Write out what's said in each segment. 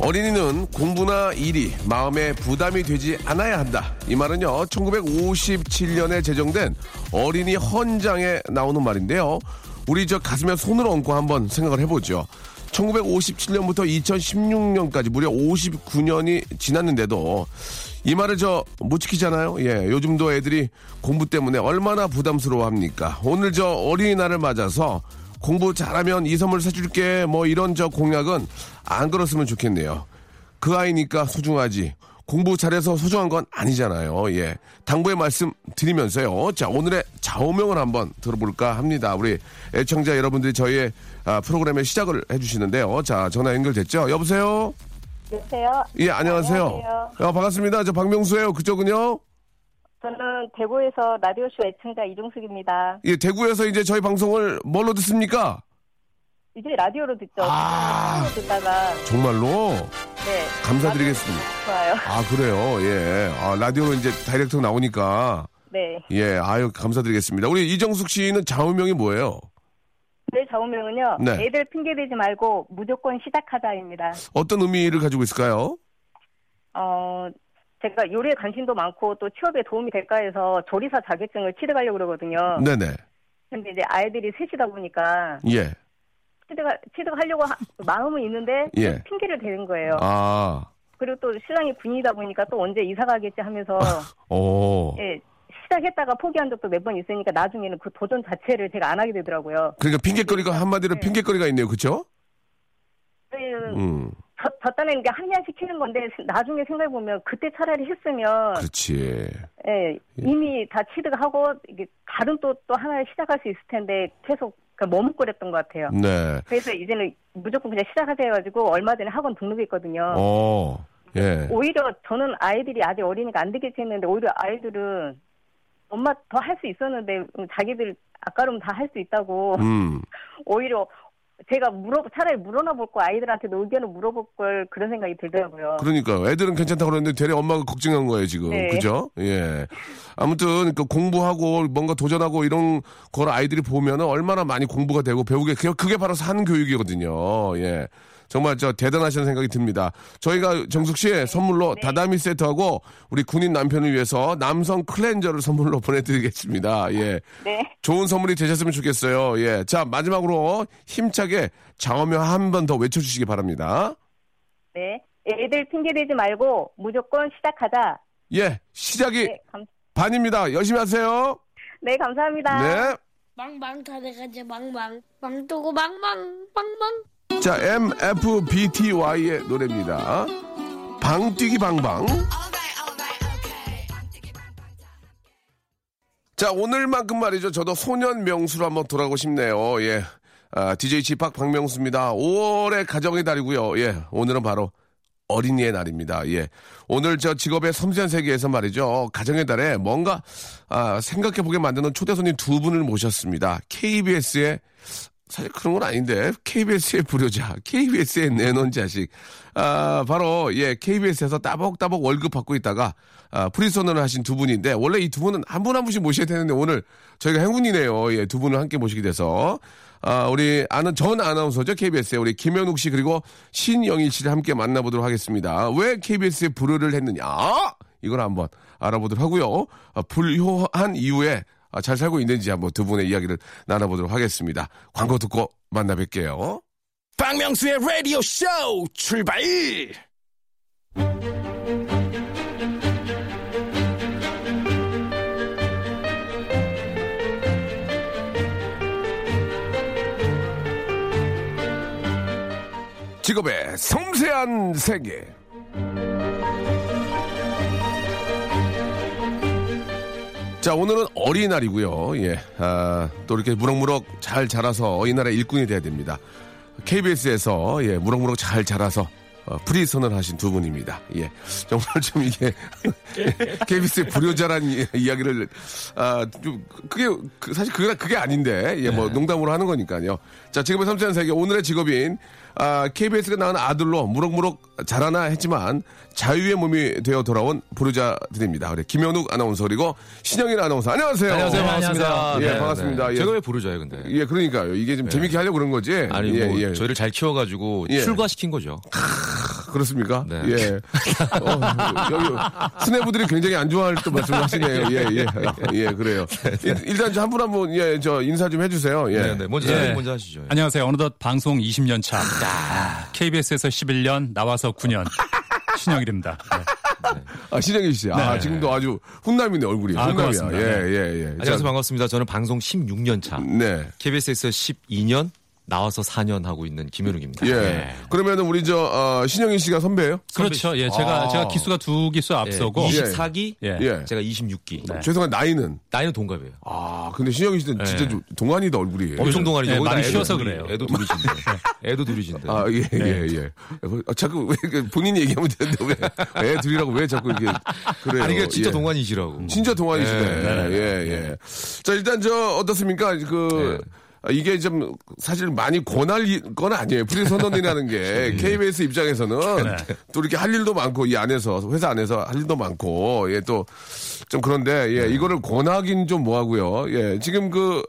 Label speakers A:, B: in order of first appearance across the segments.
A: 어린이는 공부나 일이 마음에 부담이 되지 않아야 한다. 이 말은요, 1957년에 제정된 어린이 헌장에 나오는 말인데요. 우리 저 가슴에 손을 얹고 한번 생각을 해보죠. 1957년부터 2016년까지 무려 59년이 지났는데도 이 말을 저 못 지키잖아요. 예, 요즘도 애들이 공부 때문에 얼마나 부담스러워 합니까? 오늘 저 어린이날을 맞아서 공부 잘하면 이 선물 사줄게 뭐 이런 저 공약은 안 걸었으면 좋겠네요. 그 아이니까 소중하지. 공부 잘해서 소중한 건 아니잖아요. 예. 당부의 말씀 드리면서요. 자, 오늘의 좌우명을 한번 들어볼까 합니다. 우리 애청자 여러분들이 저희의 아, 프로그램의 시작을 해주시는데요. 자, 전화 연결됐죠? 여보세요?
B: 여보세요?
A: 예, 안녕하세요.
B: 안녕하세요.
A: 어, 반갑습니다. 저 박명수예요. 그쪽은요?
B: 저는 대구에서 라디오쇼 애청자 이종숙입니다.
A: 예, 대구에서 이제 저희 방송을 뭘로 듣습니까?
B: 이제 라디오로 듣죠.
A: 아.
B: 라디오로 듣다가,
A: 정말로?
B: 네.
A: 감사드리겠습니다.
B: 좋아요.
A: 아, 그래요? 예. 아, 라디오로 이제 다이렉트로 나오니까.
B: 네.
A: 예, 아유, 감사드리겠습니다. 우리 이정숙 씨는 좌우명이 뭐예요?
B: 제 좌우명은요.
A: 네.
B: 애들 핑계대지 말고 무조건 시작하자입니다.
A: 어떤 의미를 가지고 있을까요?
B: 어, 제가 요리에 관심도 많고 또 취업에 도움이 될까 해서 조리사 자격증을 취득하려고 그러거든요.
A: 네네.
B: 근데 이제 아이들이 셋이다 보니까
A: 예.
B: 취득, 취득하려고 하- 마음은 있는데
A: 예.
B: 핑계를 대는 거예요.
A: 아,
B: 그리고 또 신랑이 군인이다 보니까 또 언제 이사 가겠지 하면서
A: 오.
B: 예, 시작했다가 포기한 적도 몇 번 있으니까 나중에는 그 도전 자체를 제가 안 하게 되더라고요.
A: 그러니까 핑계거리가 한마디로
B: 네.
A: 핑계거리가 있네요. 그쵸?
B: 음.
A: 음,
B: 저, 저 딴에는 이게 합리화시키는 건데 나중에 생각해 보면 그때 차라리 했으면
A: 그렇지.
B: 예, 이미 다 취득하고 이게 다른 또, 또 하나를 시작할 수 있을 텐데 계속 그 머뭇거렸던 것 같아요.
A: 네.
B: 그래서 이제는 무조건 그냥 시작하자 해가지고 얼마 전에 학원 등록했거든요.
A: 어, 예.
B: 오히려 저는 아이들이 아직 어리니까 안 되겠지 했는데 오히려 아이들은 엄마 더 할 수 있었는데 자기들 아까름 다할 수 있다고
A: 음,
B: 오히려 제가 물어 차라리 물어나 볼거 아이들한테도 의견을 물어볼 걸 그런 생각이 들더라고요.
A: 그러니까 애들은 괜찮다고 그러는데 되레 엄마가 걱정한 거예요 지금
B: 네.
A: 그죠? 예. 아무튼 그 공부하고 뭔가 도전하고 이런 걸 아이들이 보면은 얼마나 많이 공부가 되고 배우게 그게 바로 산 교육이거든요. 예. 정말 저 대단하시는 생각이 듭니다. 저희가 정숙 씨 선물로 다다미 세트하고 우리 군인 남편을 위해서 남성 클렌저를 선물로 보내드리겠습니다. 예.
B: 네.
A: 좋은 선물이 되셨으면 좋겠어요. 예. 자, 마지막으로 힘차게 장어명 한번 더 외쳐주시기 바랍니다.
B: 네. 애들 핑계대지 말고 무조건 시작하자.
A: 예. 시작이
B: 네, 감,
A: 반입니다. 열심히 하세요.
B: 네 감사합니다.
A: 네.
C: 망망 타대가지 망망 망토고 망망 망망
A: 자, MFBTY의 노래입니다. 방뛰기 방방. 자, 오늘만큼 말이죠. 저도 소년 명수로 한번 돌아가고 싶네요. 예. 아, DJ 지팍 박명수입니다. 5월의 가정의 달이고요. 예. 오늘은 바로 어린이의 날입니다. 예. 오늘 저 직업의 섬세한 세계에서 말이죠. 가정의 달에 뭔가, 아, 생각해보게 만드는 초대 손님 두 분을 모셨습니다. KBS의 사실 그런 건 아닌데 KBS의 불효자, KBS의 내놓은 자식. 아, 바로 예, KBS에서 따복따복 월급 받고 있다가 아, 프리선언을 하신 두 분인데 원래 이 두 분은 한분한 분씩 모셔야 되는데 오늘 저희가 행운이네요. 예, 두 분을 함께 모시게 돼서 아, 우리 아는 전 아나운서죠. KBS의 우리 김현욱 씨 그리고 신영일 씨를 함께 만나보도록 하겠습니다. 왜 KBS에 불효를 했느냐? 이걸 한번 알아보도록 하고요. 아, 불효한 이후에 아, 잘 살고 있는지 한번 두 분의 이야기를 나눠보도록 하겠습니다. 광고 듣고 만나 뵐게요.
D: 박명수의 라디오 쇼 출발!
A: 직업의 섬세한 세계. 자, 오늘은 어린이날이고요. 예. 아, 또 이렇게 무럭무럭 잘 자라서 어린이날의 일꾼이 돼야 됩니다. KBS에서 예, 무럭무럭 잘 자라서 어, 프리선을 하신 두 분입니다. 예. 정말 좀 이게 KBS의 불효자란 이- 이야기를 아, 좀 그게 그- 사실 그게 그게 아닌데 예, 뭐 농담으로 하는 거니까요. 자, 지금의 삼천한 세계 오늘의 직업인 아, KBS가 낳은 아들로 무럭무럭 자라나 했지만 자유의 몸이 되어 돌아온 불효자들입니다. 그래 김현욱 아나운서 그리고 신영일 아나운서 안녕하세요.
E: 안녕하세요. 반갑습니다.
A: 예,
E: 네,
A: 반갑습니다.
E: 네.
A: 예.
E: 제가 왜 부르자요, 근데?
A: 예, 그러니까요. 이게 좀 재밌게 하려고 그런 거지.
E: 아니,
A: 예,
E: 뭐,
A: 예.
E: 저희를 잘 키워가지고
A: 예.
E: 출가시킨 거죠.
A: 그렇습니까?
E: 네.
A: 예. 어, 여기 수뇌부들이 굉장히 안 좋아할 또 말씀을 하시네요. 예, 예. 예, 그래요. 일- 일단 한분 한 분, 예, 저 인사 좀 해주세요. 예.
E: 네, 네. 먼저,
F: 예.
E: 먼저 하시죠.
F: 안녕하세요. 어느덧 방송 20년 차. KBS에서 11년, 나와서 9년. 신영일입니다. 네.
A: 아, 신영희 씨. 아,
F: 네.
A: 지금도 아주 훈남이네, 얼굴이.
F: 아,
A: 훈남이야. 예,
F: 네.
A: 예, 예.
E: 안녕하세요. 반갑습니다. 저는 방송 16년 차.
A: 네.
E: KBS에서 12년, 나와서 4년 하고 있는 김현욱입니다.
A: 예.
E: 네.
A: 그러면은 우리 저, 어, 신영희 씨가 선배예요
F: 그렇죠. 예, 제가,
A: 아.
F: 제가 기수가 두 기수 앞서고.
E: 예. 24기,
F: 예.
A: 예.
E: 제가 26기.
F: 네.
A: 죄송한 나이는.
E: 나이는 동갑이에요.
A: 아, 근데 신영희 씨는 진짜
E: 예.
A: 좀 동안이다, 얼굴이.
E: 엄청 동안이죠.
F: 예, 많이
E: 둘이,
F: 그래요.
E: 애도 둘이신데. 애도 둘이신데.
A: 아, 예,
E: 네.
A: 예, 예. 아, 자꾸 왜, 그 본인이 얘기하면 되는데 왜, 애 둘이라고 왜 자꾸 이렇게, 그래요.
E: 아니, 이게 진짜
A: 예.
E: 동안이시라고.
A: 진짜 동안이시네.
E: 네,
A: 예, 예. 자, 일단 저, 어떻습니까? 그,
E: 네.
A: 아, 이게 좀 사실 많이 권할 이- 건 아니에요. 프리 선언이라는 게 KBS 입장에서는 또 이렇게 할 일도 많고 이 안에서 회사 안에서 할 일도 많고 예 또 좀 그런데 예 이거를 권하긴 좀 뭐하고요. 예 지금 그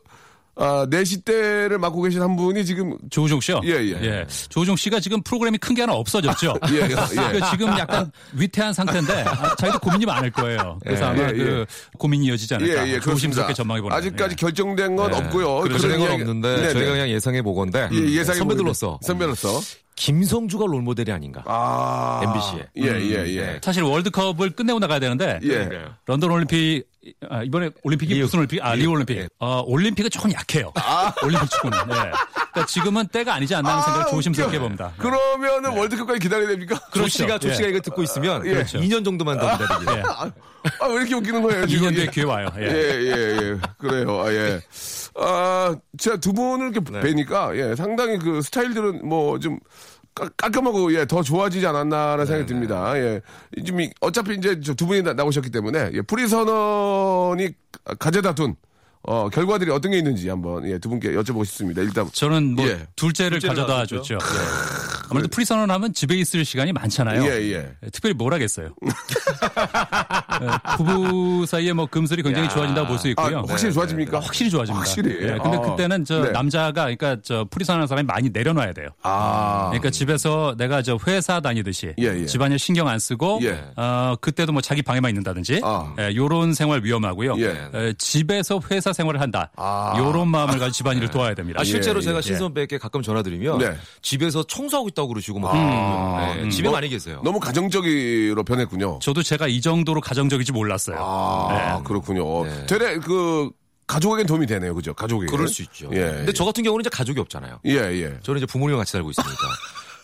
A: 아, 내시 때를 맡고 계신 한 분이 지금
F: 조우종 씨요?
A: 예, 예.
F: 조우종 씨가 지금 프로그램이 큰 게 하나 없어졌죠?
A: 예, 예, 예.
F: 그러니까 지금 약간 위태한 상태인데 아, 자기도 고민이 많을 거예요. 그래서
A: 예,
F: 아마
A: 예,
F: 그 고민이 이어지지 않을까.
A: 예, 예,
F: 조심스럽게 전망해 보는
A: 아직까지 결정된 건 없고요.
E: 그런 건 없는데
A: 네 네.
E: 저희가 그냥 예상해 보건데
A: 예, 예상해
E: 선배들로서
A: 선배로서
E: 김성주가 롤모델이 아닌가.
A: 아
E: MBC 에.
A: 예, 예, 예.
F: 사실 월드컵을 끝내고 나가야 되는데
A: 예.
F: 런던 올림픽 아, 이번에 올림픽이
E: 리우.
F: 무슨 올림픽? 아 리우 올림픽. 어, 올림픽은 조금 약해요. 올림픽 축구는. 네. 그러니까 지금은 때가 아니지 않나 하는 생각을
A: 아,
F: 조심스럽게
A: 웃겨.
F: 봅니다. 네.
A: 그러면은 월드컵까지 기다려야 됩니까?
E: 조씨가 조씨가
F: 예.
E: 이거 듣고 있으면
A: 예.
E: 2년 정도만 더 기다리게.
F: 예.
A: 아, 왜 이렇게 웃기는 거예요, 지금?
F: 2년 뒤에 기회 와요.
A: 예,
F: 예.
A: 예, 예. 그래요. 아, 예. 아, 제가 두 분을 이렇게
E: 네.
A: 뵈니까, 예, 상당히 그 스타일들은 뭐 좀, 깔- 깔끔하고, 예, 더 좋아지지 않았나라는 생각이
E: 네,
A: 듭니다. 예. 좀, 이- 어차피 이제 저 두 분이 나- 나오셨기 때문에, 예, 프리 선언이 가져다 준, 어, 결과들이 어떤 게 있는지 한번, 예, 두 분께 여쭤보고 싶습니다. 일단,
F: 저는 뭐
A: 예.
F: 둘째를
E: 둘째를
F: 가져다
E: 놔뒀죠.
F: 줬죠. 예. 아무래도 프리선언 하면 집에 있을 시간이 많잖아요.
A: 예, 예.
F: 특별히 뭘 하겠어요. 예, 부부 사이에 뭐 금슬이 굉장히 좋아진다고 볼수
A: 아,
F: 있고요.
A: 확실히 좋아집니까?
F: 확실히 좋아집니다.
A: 확실히.
F: 예, 근데
A: 아.
F: 그때는 저
A: 네.
F: 남자가 그러니까 저 프리선언하는 사람이 많이 내려놔야 돼요.
A: 아.
F: 그러니까 집에서 내가 저 회사 다니듯이
A: 예, 예.
F: 집안일 신경 안 쓰고
A: 예.
F: 어 그때도 뭐 자기 방에만 있는다든지
A: 아.
F: 예, 요런 생활 위험하고요.
A: 예.
F: 에, 집에서 회사 생활을 한다.
A: 아.
F: 요런 마음을 가지고 집안일을 도와야 됩니다.
E: 아, 실제로
A: 예,
E: 제가
A: 예.
E: 신선배에게 가끔 전화드리면
A: 네.
E: 집에서 청소하고 있다 고 그러시고 막
A: 아.
E: 네, 집에 많이 계세요.
A: 너무 가정적으로 변했군요.
F: 저도 제가 이 정도로 가정적이지 몰랐어요.
A: 아, 그렇군요.
E: 네.
A: 되레 그 가족에겐 도움이 되네요, 그죠? 가족에게.
E: 그럴 수 있죠.
A: 예.
E: 근데 저 같은 경우는 이제 가족이 없잖아요.
A: 예, 예.
E: 저는 이제 부모님과 같이 살고 있으니까.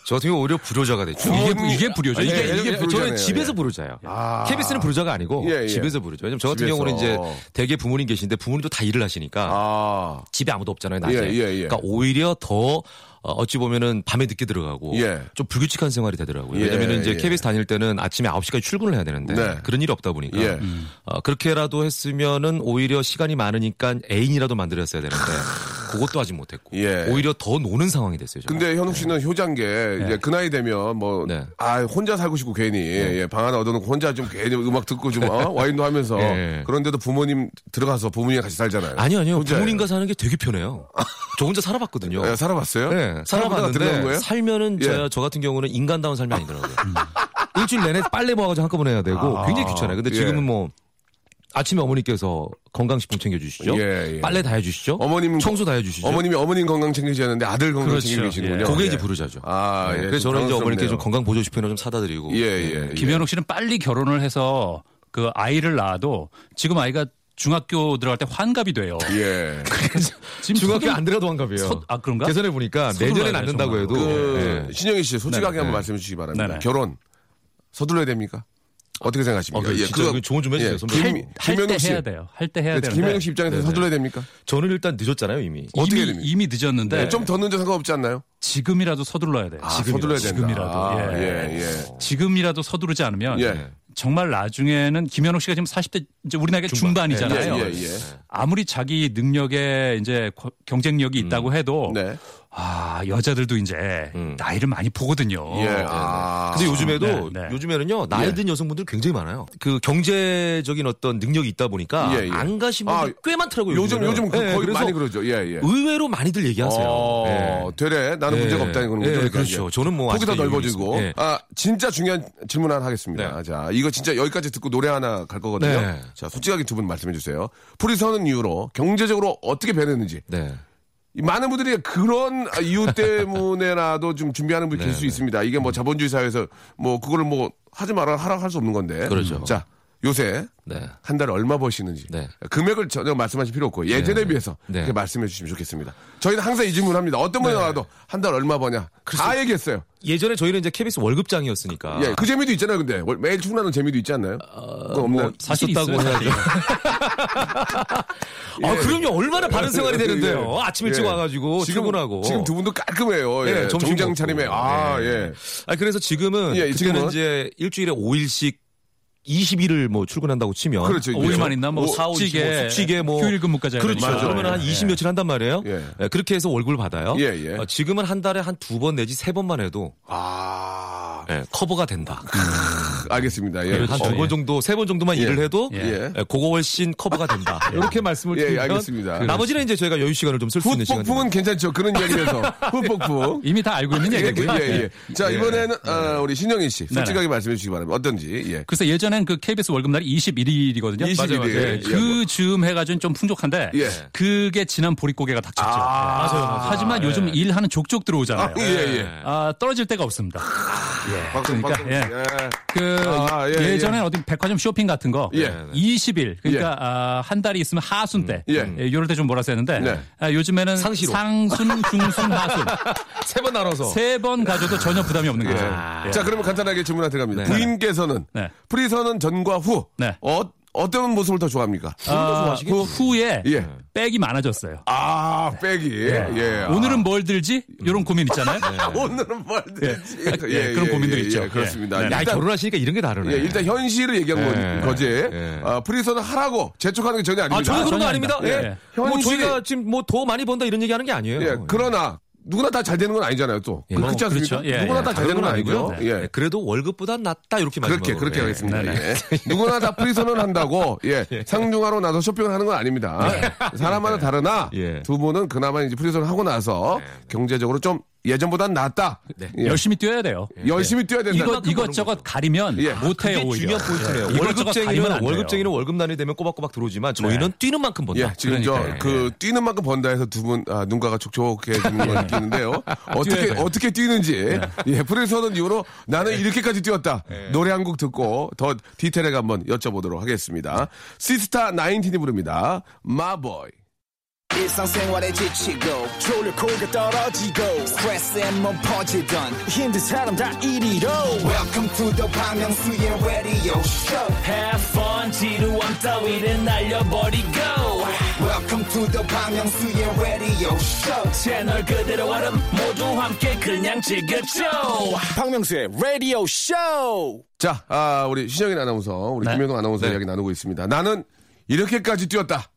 E: 저 같은 경우 오히려 불효자가 됐죠.
F: 이게 이게 불효죠.
A: 아,
F: 이게
A: 이게-
E: 이게,
A: 이게 불효자네요.
E: 저는 집에서
A: 예.
E: 부르자예요.
A: 아.
E: KBS는 부르자가 아니고
A: 예, 예.
E: 집에서 부르죠. 왜냐면 저 같은
A: 집에서.
E: 경우는 이제 대개 부모님 계신데 부모님도 다 일을 하시니까
A: 아,
E: 집에 아무도 없잖아요, 낮에.
A: 예, 예, 예.
E: 그러니까 오히려 더 어, 어찌 보면은 밤에 늦게 들어가고
A: 예.
E: 좀 불규칙한 생활이 되더라고요.
A: 예,
E: 왜냐면 이제
A: 예.
E: KBS 다닐 때는 아침에 9시까지 출근을 해야 되는데
A: 네.
E: 그런 일이 없다 보니까
A: 예.
E: 어, 그렇게라도 했으면은 오히려 시간이 많으니까 애인이라도 만들었어야 되는데 그것도 하지 못했고
A: 예.
E: 오히려 더 노는 상황이 됐어요. 저는.
A: 근데 현욱 씨는 효자인 게 이제 그 나이 되면 뭐,
E: 네.
A: 아, 혼자 살고 싶고 괜히, 예, 방 하나 얻어놓고 혼자 좀 괜히 음악 듣고 좀, 어? 와인도 하면서.
E: 예.
A: 그런데도 부모님 들어가서 부모님이랑 같이 살잖아요.
E: 아니요, 아니요.
A: 혼자예요.
E: 부모님과 사는 게 되게 편해요. 저 혼자 살아봤거든요.
A: 예, 살아봤어요?
E: 네, 살아봤는데
A: 거예요?
E: 살면은
A: 예.
E: 저, 저 같은 경우는 인간다운 삶이 아니더라고요. 일주일 내내 빨래 모아가지고 한꺼번에 해야 되고
A: 아.
E: 굉장히 귀찮아요. 근데
A: 예.
E: 지금은 뭐 아침에 어머니께서 건강식품 챙겨주시죠.
A: 예, 예.
E: 빨래 다 해주시죠.
A: 어머님
E: 청소 다 해주시죠.
A: 어머님이 어머님 건강 챙기셨는데 아들 건강
F: 그렇죠.
A: 챙기고 계시는군요.
E: 그게
A: 예.
E: 이제 부르자죠.
A: 아,
E: 네,
A: 예.
E: 그래서 저는 이제 어머니께 좀. 건강 보조 식품을 좀 사다 드리고.
A: 예, 예. 예.
F: 김현욱 씨는 빨리 결혼을 해서 그 아이를 낳아도 지금 아이가 중학교 들어갈 때 환갑이 돼요.
A: 예.
F: 지금
E: 중학교 안 들어도 환갑이에요.
F: 서- 아, 그런가?
E: 계산해 보니까 내년에 낳는다고
F: 정말.
E: 해도
A: 그
E: 예.
A: 신영희 씨 솔직하게
F: 네네.
A: 한번 말씀해 주시기 바랍니다.
F: 네네.
A: 결혼 서둘러야 됩니까? 어떻게 생각하십니까?
E: 어, 그 진짜 그 조언 좀 해주세요, 선배님.
A: 김,
F: 할때
A: 김현욱 씨.
F: 해야 돼요. 할 때 해야
A: 네,
F: 되는데
A: 김현욱 씨 입장에서
E: 네네.
A: 서둘러야 됩니까?
E: 저는 일단 늦었잖아요 이미.
A: 어떻게
F: 이미,
A: 됩니까?
F: 이미 늦었는데
A: 네, 좀더 늦은 상관없지 않나요?
F: 지금이라도 서둘러야 돼요.
A: 아, 서둘러야 된다.
F: 지금이라도.
A: 아,
F: 예.
A: 예, 예.
F: 지금이라도 서두르지 않으면
A: 예.
F: 정말 나중에는 김현욱 씨가 지금 40대 이제 우리 나이가 중반 이잖아요.
A: 예, 예, 예.
F: 아무리 자기 능력에 이제 거- 경쟁력이 있다고 해도
A: 네.
F: 아 여자들도 이제
E: 음.
F: 나이를 많이 보거든요.
A: 예. 아.
E: 근데 요즘에도
F: 네, 네.
E: 요즘에는요 나이
A: 예.
E: 든 여성분들 굉장히 많아요. 그 경제적인 어떤 능력이 있다 보니까
A: 예, 예.
E: 안 가신 분들
A: 아,
E: 꽤 많더라고요.
A: 요즘
E: 요즘에는.
A: 요즘 그
E: 예,
A: 거의 많이 그러죠. 예, 예.
E: 의외로 많이들 얘기하세요.
A: 어,
E: 예.
A: 되래. 나는
E: 예.
A: 문제가 없다는 건
E: 예, 그렇죠. 저는 뭐
A: 폭이 더 넓어지고.
E: 예.
A: 아, 진짜 중요한 질문 하나 하겠습니다.
E: 네.
A: 자, 이거 진짜 여기까지 듣고 노래 하나 갈 거거든요.
E: 네.
A: 자, 솔직하게 두 분 말씀해 주세요. 풀이 서는 이유로 경제적으로 어떻게 변했는지.
E: 네.
A: 이 많은 분들이 그런 이유 때문에라도 좀 준비하는 분이 계실 수 있습니다. 이게 뭐 자본주의 사회에서 뭐 그거를 뭐 하지 마라 하라 할 수 없는 건데.
E: 그렇죠.
A: 자, 요새
E: 네.
A: 한 달에 얼마 버시는지
E: 네.
A: 금액을 전혀 말씀하실 필요 없고 예전에
E: 네.
A: 비해서
E: 네.
A: 이렇게 말씀해 주시면 좋겠습니다. 저희는 항상 이 질문 합니다. 어떤 분이 나와도 한 달 얼마 버냐 다 얘기했어요.
E: 예전에 저희는 이제 KBS 월급장이었으니까.
A: 예, 그 재미도 있잖아요. 근데 월- 매일 출근하는 재미도 있지 않나요? 그거 없나요?
E: 뭐
F: 사실
E: 있었다고
F: 있어요.
E: 해야죠. 아,
A: 예.
E: 그럼요. 얼마나 바른 생활이 되는데요.
A: 예.
E: 아침 일찍
A: 예.
E: 와가지고
A: 지금,
E: 출근하고.
A: 지금 두 분도 깔끔해요. 예,
E: 예, 점심
A: 정장. 차림에 아 예.
E: 아 그래서 지금은
A: 예,
E: 그때는
A: 지금은?
E: 이제 일주일에 5일씩 20일을 뭐 출근한다고 치면
A: 그렇죠.
F: 오일만 있나 뭐
E: 오, 사, 오,
F: 숙직에
E: 이십, 뭐 숙직에 뭐
F: 휴일 근무까지
E: 그렇죠. 그러면 한
F: 예.
E: 20 며칠 한단 말이에요.
A: 예.
E: 예, 그렇게 해서 월급을 받아요.
A: 예, 예.
E: 어, 지금은 한 달에 한 두 번 내지 세 번만 해도
A: 아
E: 예, 커버가 된다.
A: 알겠습니다. 예.
E: 한두 번 정도, 세 번 정도만
A: 예.
E: 일을 해도
A: 예.
E: 예, 그거 훨씬 커버가 된다. 이렇게 말씀을
A: 예,
E: 드리면
A: 알겠습니다.
E: 나머지는 이제 저희가 여유 시간을 좀 쓸 수 있는 시간.
A: 훗폭풍은 괜찮죠. 그런 이야기에서 훗폭풍.
F: 이미 다 알고 있는
A: 예,
F: 얘기고요.
A: 예, 예. 자, 이번에는, 아, 우리 신영희 씨, 솔직하게. 말씀해 주시기 바랍니다. 어떤지, 예.
F: 그래서 예전엔 그 KBS 월급 날이 21일이거든요.
A: 21일. 예.
F: 그 즈음 해가지고는 좀 풍족한데
A: 예.
F: 그게 지난 보릿고개가 닥쳤죠.
A: 아,
F: 예.
E: 맞아요, 맞아요.
F: 하지만 요즘 일하는 족족 들어오잖아요.
A: 아, 예, 예.
F: 아, 떨어질 데가 없습니다.
A: 박수,
F: 그러니까,
A: 박수.
F: 예.
A: 예.
F: 그
A: 아, 예,
F: 예, 전에 어디 백화점 쇼핑 같은 거
A: 예.
F: 20일 그러니까 아, 한 달이 있으면 하순 때
A: 예.
F: 예, 요럴 때 좀 몰아서 했는데
A: 네.
F: 아, 요즘에는
E: 상시로.
F: 상순, 중순, 하순
E: 세 번 나눠서.
F: 세 번 가져도 전혀 부담이 없는 거죠. 예.
A: 자, 그러면 간단하게 질문 하나 들어갑니다.
E: 네.
A: 부인께서는
F: 네.
A: 프리선은 전과 후
F: 네.
A: 어, 어떤 모습을 더 좋아합니까?
F: 아, 그 후에
A: 예.
F: 백이 많아졌어요.
A: 아, 백이. 예. 아.
F: 오늘은 뭘 들지? 이런 고민 있잖아요.
A: 오늘은 뭘 들지?
F: 예, 그런 고민들이 있죠.
A: 그렇습니다.
F: 예.
E: 야,
A: 일단,
E: 결혼하시니까 이런 게 다르네.
A: 예, 일단 현실을 얘기한 건-
E: 예.
A: 거지.
E: 예.
A: 아, 프리선은 하라고 재촉하는 게 전혀 아닙니다.
E: 아, 전혀 그런 거 아닙니다. 예.
F: 예.
E: 뭐
A: 현실이-
E: 저희가 지금 뭐 더 많이 번다 이런 얘기 하는 게 아니에요.
A: 예, 그러나 누구나 다 잘 되는 건 아니잖아요, 또.
E: 예.
A: 그렇지 않습니까?
F: 그렇죠. 예,
A: 누구나
F: 예.
A: 다 잘 되는 건 아니고요.
E: 네.
A: 예.
E: 그래도 월급보단 낫다 이렇게 말씀
A: 그렇게 그렇게 하겠습니다.
F: 네,
A: 예. 누구나 다 프리선언 한다고 예. 상중하로 나서 쇼핑을 하는 건 아닙니다. 사람마다 다르나
E: 예.
A: 두 분은 그나마 이제 프리선언 하고 나서 경제적으로 좀 예전보단 낫다. 예.
F: 열심히 뛰어야 돼요.
A: 열심히 뛰어야 된다.
F: 이것 이것저것 가리면
A: 예.
F: 못해요
E: 그게. 중요한 포인트네요.
F: 예.
E: 월급쟁이는. 월급쟁이는 월급날이 되면 꼬박꼬박 들어오지만 저희는 뛰는 만큼 번다.
A: 예, 지금
F: 그러니까요.
A: 저희 뛰는 만큼 번다 해서 두분 아, 눈가가 촉촉해지는 걸 느끼는데요. 어떻게. 어떻게 뛰는지 예, 프리선언 이후로 나는 이렇게까지 뛰었다. 노래 한 곡 듣고 더 디테일하게 한번 여쭤보도록 하겠습니다. 시스타 나인틴이 부릅니다. 마보이.
D: 일상생활에 지치고, 졸려 코가 떨어지고, 스트레스에 몸 퍼지던, 힘든 사람 다 이리로. welcome to the Park Myung-soo's radio show
G: Have fun 지루함 따위를 날려버리고
D: welcome to the Bang Myung-soo's radio show
G: 채널 그대로 얼음 모두 함께 그냥 즐겨줘
D: 박명수의 radio show
A: 자, 아, 우리 신영인 아나운서, 우리
F: 네.
A: 김현동 아나운서
E: 네.
A: 이야기 나누고 있습니다. 나는 이렇게까지 뛰었다.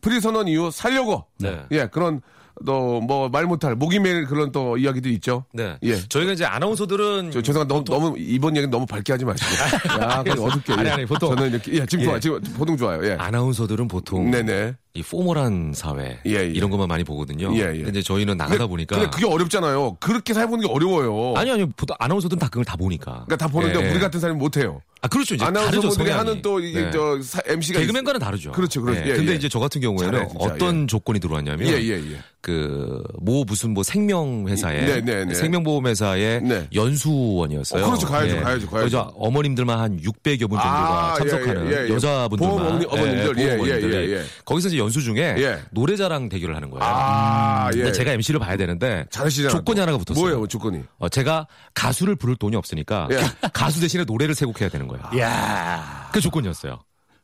A: 프리선언 이후 살려고.
E: 네.
A: 예, 그런 또 뭐 말 못할 목이 메일 그런 또 이야기도 있죠.
E: 네.
A: 예.
E: 저희가 이제 아나운서들은
A: 저 죄송한데 너무, 너무 이번 얘기는 너무 밝게 하지 마시고. 야, 그냥 어둡게.
E: 아니,
A: 예.
E: 아니, 보통-
A: 저는 이렇게 예, 지금
E: 예.
A: 좋아. 지금 보통 좋아요. 예.
E: 아나운서들은 보통
A: 네네.
E: 이 포멀한 사회
A: 예, 예.
E: 이런 것만 많이 보거든요.
A: 예, 예.
E: 근데 저희는 나가다 보니까
A: 근데 그게 어렵잖아요. 그렇게 살보는 게 어려워요.
E: 아니 아니 보통 아나운서들은 다 그걸 다 보니까.
A: 그러니까 다 보는데
E: 예,
A: 우리
E: 예.
A: 같은 사람이 못 해요.
E: 아 그렇죠. 이제
A: 아나운서분들이. 하는 또 이게
E: 네.
A: 저 사- MC가
E: 개그맨과는 다르죠.
A: 그렇죠, 그렇죠.
E: 네.
A: 예,
E: 근데
A: 예.
E: 이제 저 같은 경우에는
A: 잘해, 진짜,
E: 어떤
A: 예.
E: 조건이 들어왔냐면
A: 예, 예, 예.
E: 그모 무슨 뭐 생명 회사에
A: 네, 네, 네.
E: 생명보험 회사에
A: 네.
E: 연수원이었어요.
A: 어, 그렇죠. 가야죠, 가야죠, 가야죠.
E: 그래서 어머님들만 한 600여 분 정도가
A: 아,
E: 참석하는
A: 예, 예, 예.
E: 여자분들만
A: 보험 어머님들. 예, 예, 예, 예.
E: 거기서 이제 연수 중에
A: 예.
E: 노래자랑 대결을 하는 거예요.
A: 아, 예.
E: 근데 제가 MC를 봐야 되는데
A: 잘하시잖아요.
E: 조건이
A: 또.
E: 하나가 붙었어요.
A: 뭐예요, 조건이?
E: 어, 제가 가수를 부를 돈이 없으니까
A: 예.
E: 가수 대신에 노래를 세곡 해야 되는 거예요.
F: 야
E: 그 조건이었어요.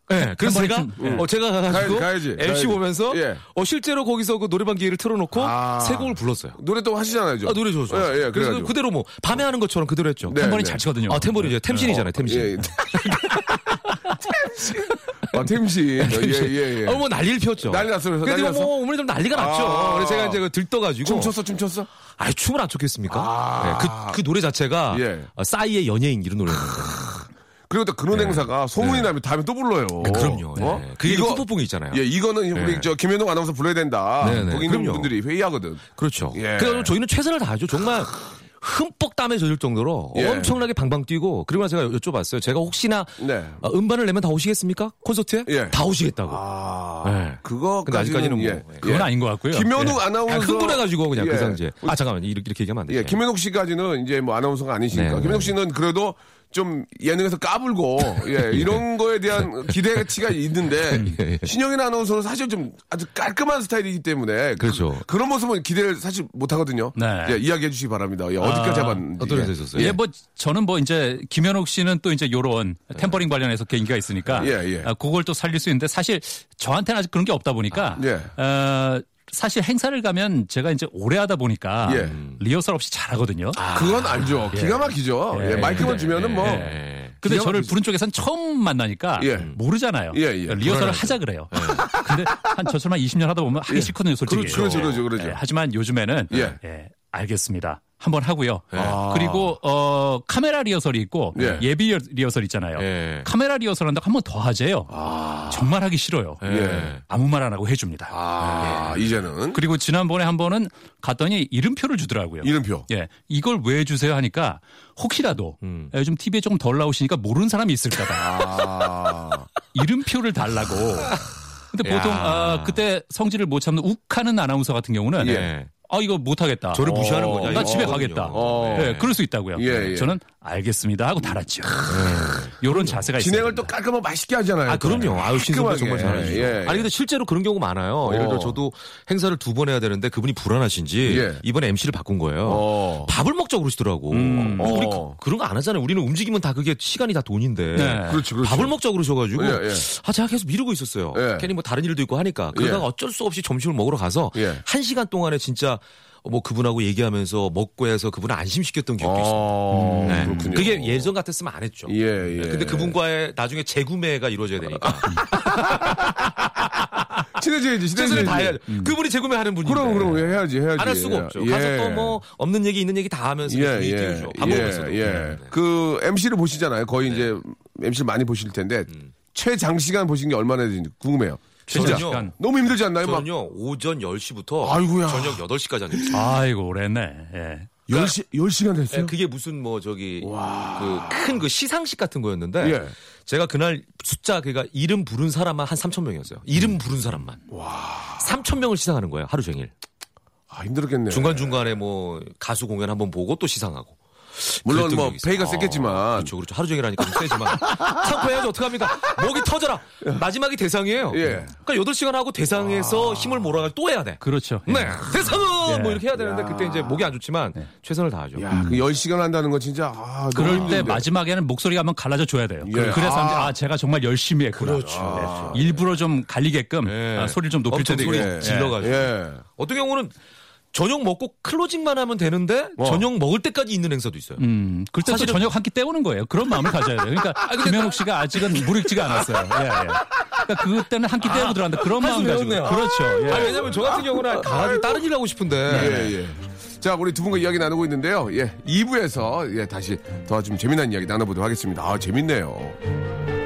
E: 네, 그래서 제가
F: 좀-
E: 어, 제가 가가지고
A: 가야지,
E: MC
A: 가야지.
E: 보면서
A: 예.
E: 어, 실제로 거기서 그 노래방 기계를 틀어놓고
A: 아.
E: 세 곡을 불렀어요.
A: 노래 또 하시잖아요. 저.
E: 아, 노래 좋았어.
A: 예, 예,
E: 그래서. 그대로 뭐 밤에 하는 것처럼 그대로 했죠.
A: 네,
F: 템버린
A: 네.
F: 잘 치거든요.
E: 아, 템버린 이제 템신이잖아요. 템신.
A: 예. 아, 템신. 예, 예, 예.
E: 어, 뭐 난리를 피웠죠.
A: 난리 났어요. 난리 났어?
E: 뭐 어머니들 난리가 났죠.
A: 아.
E: 그래서 제가 이제 그 들떠가지고
A: 춤췄어, 춤췄어?
E: 아니 춤을 안 췄겠습니까?
A: 아.
H: 네,
E: 그, 그 노래 자체가
A: 예.
E: 어, 싸이의 연예인 이런 노래였는데.
A: 그리고 또 그런 행사가 소문이 나면 다음에 또 불러요.
E: 네, 그럼요.
A: 어?
E: 네. 그게 후폭풍이 있잖아요.
A: 예, 이거는 우리
E: 네.
A: 저 김현웅 아나운서 불러야 된다.
E: 네, 네,
A: 거기 있는
E: 그럼요.
A: 분들이 회의하거든.
E: 그렇죠.
A: 예.
E: 그래서 저희는 최선을 다하죠. 정말 흠뻑 땀에 젖을 정도로
A: 예.
E: 엄청나게 방방 뛰고 그리고 제가 여쭤봤어요. 제가 혹시나
A: 네.
E: 어, 음반을 내면 다 오시겠습니까? 콘서트에?
A: 예.
E: 다 오시겠다고.
A: 아,
E: 네.
A: 그거
E: 근데 아직까지는 뭐,
A: 예.
F: 그건
A: 예.
F: 아닌 것 같고요.
A: 김현웅
F: 예.
A: 아나운서
E: 아, 흥분해가지고 그냥
A: 예.
E: 그 상지에. 아 잠깐만 이렇게, 이렇게 얘기하면 안 되죠.
A: 예, 김현욱 씨까지는 이제 뭐 아나운서가 아니시니까.
E: 네, 네.
A: 김현욱 씨는 그래도 좀 예능에서 까불고, 예, 이런 거에 대한 기대치가 있는데,
E: 예, 예.
A: 신영인 아나운서는 사실 좀 아주 깔끔한 스타일이기 때문에.
E: 그렇죠.
A: 그, 런 모습은 기대를 사실 못 하거든요.
F: 네.
A: 예, 이야기해 주시기 바랍니다. 예, 어디까지
F: 아,
A: 잡았는지.
E: 어떤
A: 예.
E: 회사 있었어요?
F: 예, 뭐 저는 뭐 이제 김현욱 씨는 또 이제 요런 템퍼링 관련해서 개인기가 있으니까
A: 예, 예.
F: 아, 그걸 또 살릴 수 있는데 사실 저한테는 아직 그런 게 없다 보니까
A: 예.
F: 어, 사실 행사를 가면 제가 이제 오래 하다 보니까
A: 예.
F: 리허설 없이 잘하거든요.
A: 그건 알죠. 기가 막히죠. 예,
F: 예.
A: 마이크만 주면은 뭐.
E: 예.
F: 근데 저를. 부른 쪽에선 처음 만나니까
A: 예.
F: 모르잖아요.
A: 예, 예.
F: 리허설을
E: 불안하죠.
F: 하자 그래요. 근데 한 저처럼 한 20년 하다 보면 하기 싫거든요, 솔직히.
A: 그렇죠, 그렇죠, 그렇죠, 그렇죠.
F: 예, 하지만 요즘에는
A: 예.
F: 예, 알겠습니다. 한번 하고요.
A: 아.
F: 그리고 어 카메라 리허설이 있고
A: 예.
F: 예. 비 리허설 있잖아요.
E: 예.
F: 카메라 리허설 한다고 한 번 더 하재요. 정말 하기 싫어요.
E: 예.
F: 아무 말 안 하고 해줍니다.
A: 아, 이제는.
F: 그리고 지난번에 한 번은 갔더니 이름표를 주더라고요.
A: 이름표.
F: 예, 이걸 왜 주세요 하니까 혹시라도
E: 음.
F: 요즘 TV에 조금 덜 나오시니까 모르는 사람이 있을까봐
A: 아.
F: 이름표를 달라고. 근데 보통
E: 야.
F: 아, 그때 성질을 못 참는 욱하는 아나운서 같은 경우는
E: 예.
F: 아 이거 못 하겠다.
E: 저를 무시하는
A: 어,
E: 거죠.
F: 나. 집에 가겠다.
A: 어.
F: 예, 그럴 수 있다고요.
A: 예, 예.
F: 저는 알겠습니다 하고 달았죠. 요런 자세가 있어요.
A: 진행을 또 깔끔하고 맛있게 하잖아요.
E: 아, 그럼요. 아유, 신선배 정말. 잘하시죠.
A: 예, 예.
E: 아니, 근데 실제로 그런 경우 많아요. 예를 들어
A: 어.
E: 저도 행사를 두 번 해야 되는데 그분이 불안하신지
A: 예.
E: 이번에 MC를 바꾼 거예요.
A: 어.
E: 밥을 먹자 그러시더라고.
F: 음.
E: 어, 우리
A: 어.
E: 그, 런 거 안 하잖아요. 우리는 움직이면 다 그게 시간이 다 돈인데.
F: 네.
A: 그렇지, 그렇지.
E: 밥을 먹자 그러셔가지고
A: 예, 예.
E: 아 제가 계속 미루고 있었어요.
A: 예.
E: 괜히 뭐 다른 일도 있고 하니까 그러다가
A: 예.
E: 어쩔 수 없이 점심을 먹으러 가서
A: 예.
E: 한 시간 동안에 진짜 뭐 그분하고 얘기하면서 먹고 해서 그분을 안심시켰던 기억도 있습니다.
A: 어,
E: 네.
A: 그렇군요.
E: 그게 예전 같았으면 안 했죠.
A: 예, 예.
E: 근데 그분과의 나중에 재구매가 이루어져야 되니까
A: 친해져야지, 친해져야지.
E: 다 해야죠. 그분이 재구매하는 분인데
A: 그럼, 그럼, 해야지, 해야지.
E: 안 할 수가 없죠.
A: 예.
E: 가서 또 뭐 없는 얘기 있는 얘기 다 하면서
A: 예, 예,
E: 띄우죠. 밥 먹고 있어도.
A: 예, 예.
E: 네.
A: 그 MC를 보시잖아요. 거의 이제 MC를 많이 보실 텐데
E: 음.
A: 최장시간 보신 게 얼마나 되는지 궁금해요. 진짜
E: 저는요.
A: 너무 힘들지 않나요? 막
E: 저는요 오전 10시부터
A: 아이고야.
E: 저녁 8시까지 하는 있어요.
F: 아이고 오래네. 예.
A: 10시 10시간 됐어요?
E: 예, 그게 무슨 뭐 저기 그큰그 시상식 같은 거였는데
A: 예.
E: 제가 그날 숫자 그가 이름 부른 사람만 한 3천 명이었어요. 이름 부른 사람만. 3천 명을 시상하는 거예요. 하루 종일.
A: 아, 힘들었겠네.
E: 중간 중간에 뭐 가수 공연 한번 보고 또 시상하고.
A: 물론 뭐. 페이가
E: 아,
A: 셌겠지만
E: 그렇죠, 그렇죠. 하루 종일 하니까 좀 세지만 참고해야지 어떡합니까? 목이 터져라. 마지막이 대상이에요.
A: 예.
E: 그러니까 8시간 하고 대상에서 힘을 몰아가 또 해야 돼.
F: 그렇죠. 예.
E: 네. 대상은
F: 예.
E: 뭐 이렇게 해야 되는데 그때 이제 목이 안 좋지만 최선을 다하죠.
A: 야, 그 10시간 한다는 거 진짜 아, 너무
F: 그럴 때
A: 힘든데.
F: 마지막에는 목소리가 한번 갈라져 줘야 돼요.
A: 예.
F: 그래서
A: 아.
F: 아 제가 정말 열심히 했구나. 네. 일부러 좀 갈리게끔
E: 예.
F: 아, 소리를 좀 높일 때도
E: 소리. 질러가지고.
A: 예.
E: 어떤 경우는 저녁 먹고 클로징만 하면 되는데
A: 어.
E: 저녁 먹을 때까지 있는 행사도 있어요.
F: 음, 그때 또
E: 사실은-
F: 저녁 한 끼 때우는 거예요. 그런 마음을 가져야 돼요. 그러니까 김현욱 씨가 아직은 무익지가 않았어요. 예, 예. 그러니까 그때는 한 끼 때우고 들어간다. 그런 마음 가지고.
E: 배웠네요.
F: 그렇죠. 예.
E: 아, 왜냐면 저 같은 경우는 가만히 다른 일 하고 싶은데.
A: 예, 예. 자, 우리 두 분과 이야기 나누고 있는데요. 예, 2부에서 예, 다시 더 좀 재미난 이야기 나눠보도록 하겠습니다. 아, 재밌네요.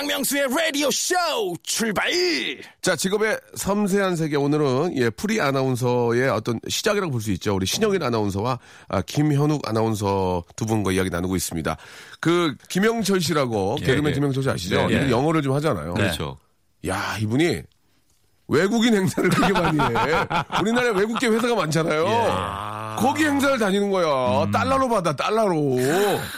D: 박명수의 라디오 쇼 출발!
A: 자, 직업의 섬세한 세계 오늘은 예, 프리 아나운서의 어떤 시작이라고 볼 수 있죠. 우리 신영일 아나운서와 아, 김현욱 아나운서 두 분과 이야기 나누고 있습니다. 그 김영철 씨라고
E: 예,
A: 개그맨
E: 예.
A: 김영철 씨 아시죠?
E: 예, 예.
A: 영어를 좀 하잖아요.
E: 그렇죠.
A: 야, 이분이 외국인 행사를 그렇게 많이 해. 우리나라에 외국계 회사가 많잖아요.
E: 예.
A: 거기 행사를 다니는 거야.
E: 음.
A: 달러로 받아, 달러로.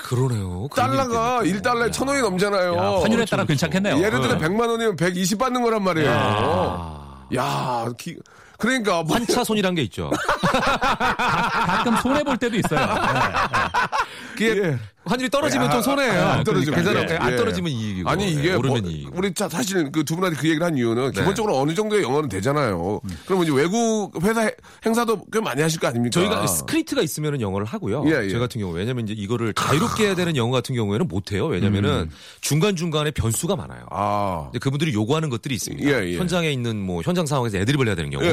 E: 그러네요.
A: 달러가
E: 일이
A: 1달러에 천 원이 넘잖아요.
F: 야, 환율에 따라 괜찮겠네요.
A: 예를 들어
F: 네.
A: 100만 원이면 120 받는 거란 말이에요. 야, 기- 그러니까 뭐
E: 환차손이란 게 있죠.
F: 가끔 손해 볼 때도 있어요.
E: 그게
A: 예.
E: 환율이 떨어지면 좀 손해예요.
A: 안 떨어지면
E: 그러니까.
A: 괜찮아요.
E: 안
A: 예.
E: 떨어지면 이익이고.
A: 아니 이게
E: 예, 오르면
A: 뭐,
E: 이익.
A: 우리 자, 사실 그 두 분한테 그 얘기를 한 이유는
E: 네.
A: 기본적으로 어느 정도의 영어는 되잖아요. 그러면 이제 외국 회사 해- 행사도 꽤 많이 하실 거 아닙니까?
E: 저희가 스크립트가 있으면 영어를 하고요.
A: 예, 예.
E: 저 같은 경우 왜냐면 이제 이거를 자유롭게 해야 되는 영어 같은 경우에는 못 해요. 왜냐면은 중간 중간에 변수가 많아요.
A: 아,
E: 그분들이 요구하는 것들이 있습니다.
A: 예, 예.
E: 현장에 있는 뭐 현장 상황에서 애드립을 해야 되는 경우.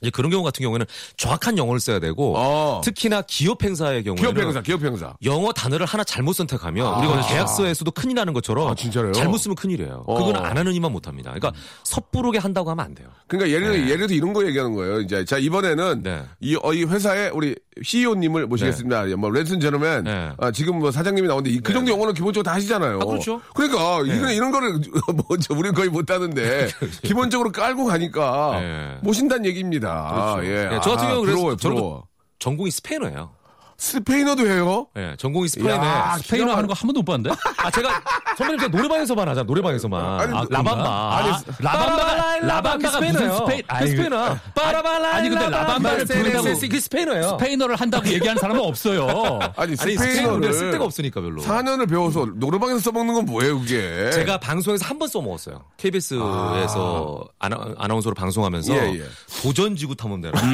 E: 이제 그런 경우 같은 경우에는 정확한 영어를 써야 되고
A: 어.
E: 특히나 기업 행사의 경우에는
A: 기업 행사, 기업 행사.
E: 영어 단어를 하나 잘못 선택하면 우리가 계약서에서도 큰일 나는 것처럼
A: 아?
E: 잘못 쓰면 큰일이에요.
A: 어.
E: 그건 안 하는 이만 못 합니다. 그러니까 섣부르게 한다고 하면 안 돼요.
A: 그러니까 예를 들어, 예를 들어 이런 거 얘기하는 거예요. 이제 자 이번에는
E: 네.
A: 이, 어, 이 회사의 우리 CEO님을 모시겠습니다. 뭐 ladies and gentlemen
E: 네.
A: 아, 지금 뭐 사장님이 나오는데 이- 그 정도 영어는 기본적으로 다 하시잖아요.
E: 아, 그렇죠.
A: 그러니까 이런 이런 거를 뭐저 우리는 거의 못 하는데 기본적으로 깔고 가니까
E: 네.
A: 모신다는 얘기입니다.
E: 그렇죠.
A: 예.
E: 예, 저 같은
A: 아,
E: 경우 그래서
A: 부러워요, 부러워.
E: 전공이 스페인어예요.
A: 스페인어도 해요?
E: 예, 전공이 스페인어에
A: 야,
F: 스페인어 하는 거 한 번도 못 봤는데?
E: 아 제가 선배님 제가 노래방에서만 하잖아. 노래방에서만.
A: 아니,
E: 아,
A: 그런가?
E: 라밤바.
F: 아니, 라밤바가, 라밤바가 무슨 스페인,
E: 그 스페인어. Para bailar.
F: 아니, 근데 라밤바를 부른다고
E: 그 스페인어예요.
F: 스페인어를 한다고 얘기하는 사람은 없어요.
A: 아니
E: 아니 스페인어를 쓸 데가 없으니까 별로.
A: 4년을 배워서 노래방에서 써먹는 건 뭐예요 그게?
E: 제가 방송에서 한 번 써먹었어요. KBS에서 아나, 아나 운서로 방송하면서
A: 예, 예.
E: 도전 지구 탐험대라고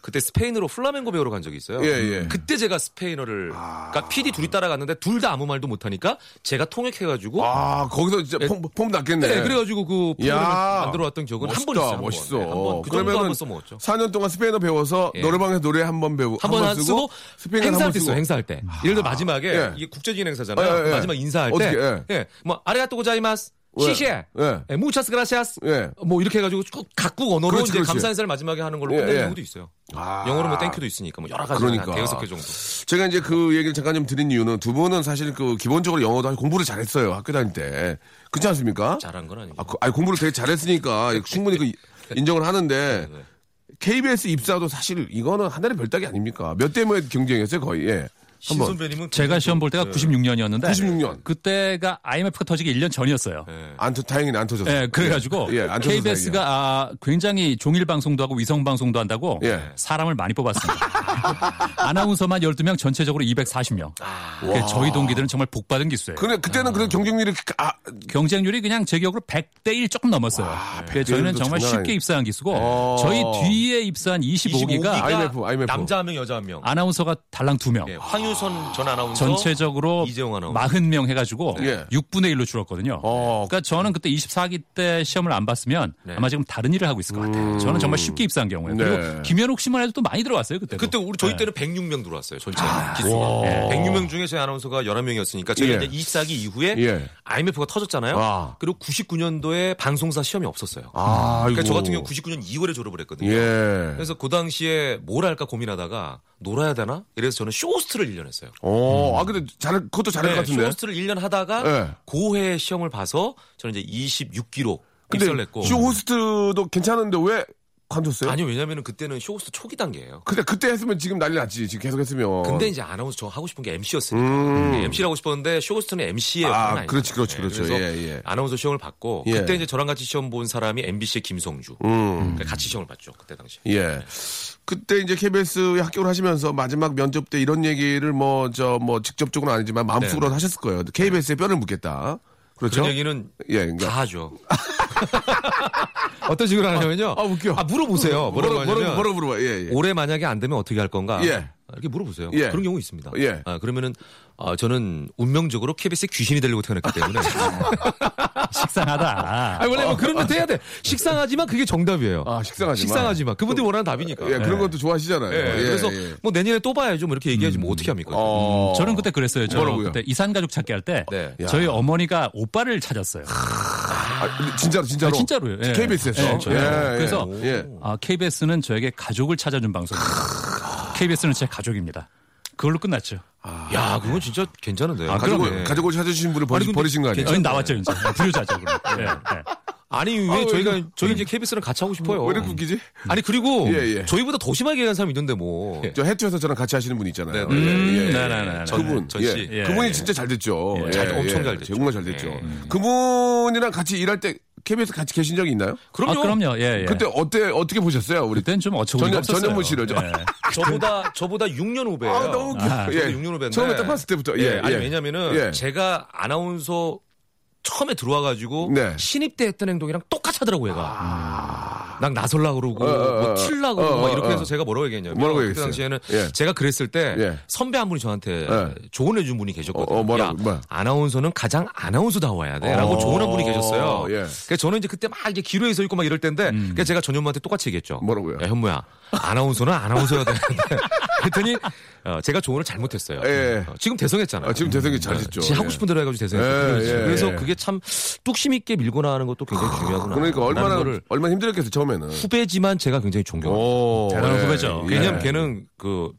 E: 그때 스페인어로 플라멩고 배우러 간 적이 있어요.
A: 예, 예.
E: 그때 제가 스페인어를 그러니까 PD 둘이 따라갔는데 둘 다 아무 말도 못하니까 제가 통역해가지고
A: 아 거기서 진짜
E: 예.
A: 폼, 폼 났겠네.
E: 네, 그래가지고 그 프로그램을
A: 야.
E: 만들어 왔던 기억은 한 번. 한 번.
A: 멋있어.
E: 네, 한번 그 정도 한번 써먹었죠.
A: 4년 동안 스페인어 배워서
E: 예.
A: 노래방에서 노래 한 번 배우고
E: 한 번 쓰고
A: 스페인어
E: 행사할 때
A: 쓰고.
E: 써요. 행사할 때. 예를 들어 마지막에
A: 예.
E: 이게 국제적인 행사잖아요.
A: 예, 예, 예.
E: 마지막 인사할
A: 어떻게,
E: 때
A: 예.
E: 예. 뭐 ありがとうございま
A: す
E: 왜? 谢谢
A: 예.
E: 예, muchas gracias
A: 예.
E: 뭐 이렇게 해가지고 쭉 각국 언어로
A: 그렇지,
E: 이제
A: 그렇지.
E: 감사 인사를 마지막에 하는 걸로
A: 예,
E: 끝내는
A: 예.
E: 경우도 있어요.
A: 아.
E: 영어로 뭐 thank you도 있으니까 뭐 여러 가지
A: 그러니까.
E: 한 대여섯 개 정도.
A: 제가 이제 그 얘기를 잠깐 좀 드린 이유는 두 분은 사실 그 기본적으로 영어도 공부를 잘했어요 학교 다닐 때 그렇지 않습니까?
E: 잘한 건 아니고.
A: 아, 그- 아니, 공부를 되게 잘했으니까 충분히 그 인정을 하는데
E: 네.
A: KBS 입사도 사실 이거는 하늘의 별따기 아닙니까? 몇 대의 경쟁이었어요 거의. 예.
E: 신
A: 한번
E: 선배님은
F: 제가 시험 볼 때가
E: 네.
F: 96년이었는데
A: 96년.
F: 그때가 IMF가 터지기 1년 전이었어요.
E: 네.
A: 안 터, 다행히 안 터졌어요.
F: 예, 그래가지고
A: 예, 안 터져서
F: KBS가 아, 굉장히 종일 방송도 하고 위성 방송도 한다고
A: 예.
F: 사람을 많이 뽑았습니다. 아나운서만 12명 전체적으로 240명. 그 저희 동기들은 정말 복받은 기수예요.
A: 근데 그때는 그런 경쟁률이 아,
F: 경쟁률이 그냥 제 기억으로 100대 1 조금 넘었어요. 그래서 저희는
A: 100대 1도
F: 정말
A: 장난
F: 쉽게
A: 아니-
F: 입사한 기수고
A: 어.
F: 저희 뒤에 입사한 25기가
E: 25기가
A: IMF, IMF.
E: 남자 한 명, 여자 한 명.
F: 아나운서가 달랑 2명.
E: 예, 황유 선 전 아나운서.
F: 전체적으로
E: 이재용 아나운서.
F: 40명 해가지고
A: 예.
F: 6분의 1로 줄었거든요.
A: 어.
F: 그러니까 저는 그때 24기 때 시험을 안 봤으면
E: 네.
F: 아마 지금 다른 일을 하고 있을 것 같아요. 저는 정말 쉽게 입사한 경우에.
A: 네.
F: 그리고 김현욱 씨만 해도 또 많이 들어왔어요 그때.
E: 그때 우리 저희 때는 106명 들어왔어요. 전체 기수가. 네. 106명 중에 저희 아나운서가 11명이었으니까 저희
A: 예.
E: 이제 24기 이후에
A: 예.
E: IMF가 터졌잖아요.
A: 아.
E: 그리고 99년도에 방송사 시험이 없었어요.
A: 아,
E: 그러니까 저 같은 경우 99년 2월에 졸업을 했거든요.
A: 예.
E: 그래서 그 당시에 뭘 할까 고민하다가 놀아야 되나? 이래서 저는 쇼호스트를 1년 했어요.
A: 어, 아 근데 잘 그것도 잘할
E: 네,
A: 것 같은데.
E: 쇼호스트를 1년 하다가
A: 네.
E: 그 해 시험을 봐서 저는 이제 26기로
A: 근데
E: 입사를 했고.
A: 쇼 호스트도 괜찮은데 왜 관뒀어요?
E: 아니요, 왜냐면은 그때는 쇼호스트 초기 단계예요.
A: 근데 그때 했으면 지금 난리 났지. 지금 계속 했으면.
E: 근데 이제 아나운서 저 하고 싶은 게 MC였으니까.
A: 음.
E: MC를 하고 싶었는데 쇼호스트는 MC의
A: 아. 그렇지, 그렇지, 그렇죠.
E: 그래서
A: 예, 예.
E: 아나운서 시험을 받고
A: 예.
E: 그때 이제 저랑 같이 시험 본 사람이 MBC의 김성주.
A: 음.
E: 그러니까 같이 시험을 봤죠. 그때 당시.
A: 예. 그때 이제 KBS에 합격을 하시면서 마지막 면접 때 이런 얘기를 뭐, 저, 뭐, 직접적으로는 아니지만 마음속으로
E: 네.
A: 하셨을 거예요. KBS에 뼈를 묻겠다. 그렇죠?
E: 그런 얘기는
A: 예, 그러니까.
E: 다 하죠. 어떤 식으로 하냐면요.
A: 아, 웃겨.
E: 아, 물어보세요. 뭐라고
A: 뭐라,
E: 하냐면.
A: 뭐라 물어봐. 예, 예.
E: 올해 만약에 안 되면 어떻게 할 건가?
A: 예.
E: 이렇게 물어보세요.
A: 예.
E: 그런 경우 있습니다.
A: 예.
E: 아, 그러면은 아, 저는 운명적으로 KBS의 귀신이 되려고 태어났기 때문에.
F: 식상하다.
E: 아, 원래 뭐 그런 것도 해야 돼. 식상하지만 그게 정답이에요.
A: 아, 식상하지만.
E: 식상하지만. 그분들이 원하는 답이니까.
A: 예, 그런 것도 좋아하시잖아요.
E: 예,
A: 예,
E: 그래서
A: 예.
E: 뭐 내년에 또 봐야죠. 뭐 이렇게 얘기하지 뭐 어떻게 합니까?
A: 어.
F: 저는 그때 그랬어요. 저
A: 뭐라고요?
F: 그때 이산 가족 찾기 할때
E: 네.
F: 저희 어머니가 오빠를 찾았어요.
A: 아, 진짜로, 진짜로.
F: 아, 진짜로요. 예.
A: KBS에서.
F: 예. 그래서
A: 예.
F: 아, KBS는 저에게 가족을 찾아준 방송입니다. KBS는 제 가족입니다. 그걸로 끝났죠.
E: 야, 그건 진짜 괜찮은데요.
F: 아,
A: 가족을,
F: 그러네.
A: 가족을 찾으신 분을 버리,
E: 아니,
A: 버리신 거 아니에요?
F: 저희 나왔죠, 이제. 부유자죠, 그럼. 예, 예.
E: 아니 왜
A: 아, 왜
E: 저희가
A: 이거-
E: 저희 이제 KBS랑 같이 하고 싶어요.
A: 왜 이렇게 웃기지?
E: 아니 그리고
A: 예, 예.
E: 저희보다 더 심하게 얘기하는 사람이 있는데 뭐.
A: 저 해투에서 저랑 같이 하시는 분 있잖아요.
E: 네,
A: 예,
E: 네.
A: 예, 예.
F: 네네네.
A: 그분.
E: 전 씨.
A: 예.
F: 예,
A: 그분이
F: 예.
A: 진짜 잘 됐죠.
E: 예, 잘- 엄청 잘 됐죠.
A: 정말 잘 됐죠.
E: 예.
A: 그분이랑 같이 일할 때 KBS 같이 계신 적이 있나요?
E: 그럼요.
F: 아, 그럼요. 예, 예.
A: 그때 어때 어떻게 보셨어요? 우리
F: 그땐 좀 어처구니가.
A: 전현무 씨를 저-
F: 예.
E: 저보다 저보다 6년 후배예요.
A: 아, 너무 웃겨.
E: 저보다
A: 예.
E: 6년 후배인데.
A: 처음에 딱 봤을 때부터. 예,
E: 아니
A: 예.
E: 왜냐면은
A: 예.
E: 제가 아나운서 처음에 들어와가지고
A: 네.
E: 신입 때 했던 행동이랑 똑같이 하더라고 얘가. 난 나설라 그러고
A: 어, 어, 어,
E: 뭐 튈라 그러고
A: 어,
E: 막
A: 어,
E: 이렇게
A: 어.
E: 해서 제가 뭐라고 얘기했냐면
A: 뭐라고
E: 그때
A: 얘기했어요?
E: 당시에는
A: 예.
E: 제가 그랬을 때
A: 예.
E: 선배 한 분이 저한테
A: 예.
E: 조언해 준 분이 계셨거든요.
A: 어, 어, 뭐라고,
E: 야? 아나운서는 가장 아나운서다워야 돼라고
A: 어,
E: 조언한 분이 계셨어요.
A: 예. 음.
E: 그래서 저는 이제 그때 막 이제 기로에 서 있고 막 이럴 때인데 그래서 제가 전현무한테 똑같이 얘기했죠.
A: 뭐라고요?
E: 야, 현무야, 아나운서는 아나운서야 되는데. 그랬더니 어, 제가 조언을 잘못했어요.
A: 예.
E: 어, 지금 대성했잖아요.
A: 아, 지금 대성이 잘 됐죠.
E: 지 하고
A: 예.
E: 싶은 대로 해가지고 대성했죠.
A: 예, 예,
E: 그래서
A: 예.
E: 그게 참 뚝심 있게 밀고 나가는 것도 굉장히 중요하구나.
A: 그러니까 얼마나 얼마나 힘들었겠어 처음에는.
E: 후배지만 제가 굉장히 존경합니다.
A: 오,
F: 대단한
A: 예.
F: 후배죠.
E: 왜냐면
A: 예.
E: 걔는 그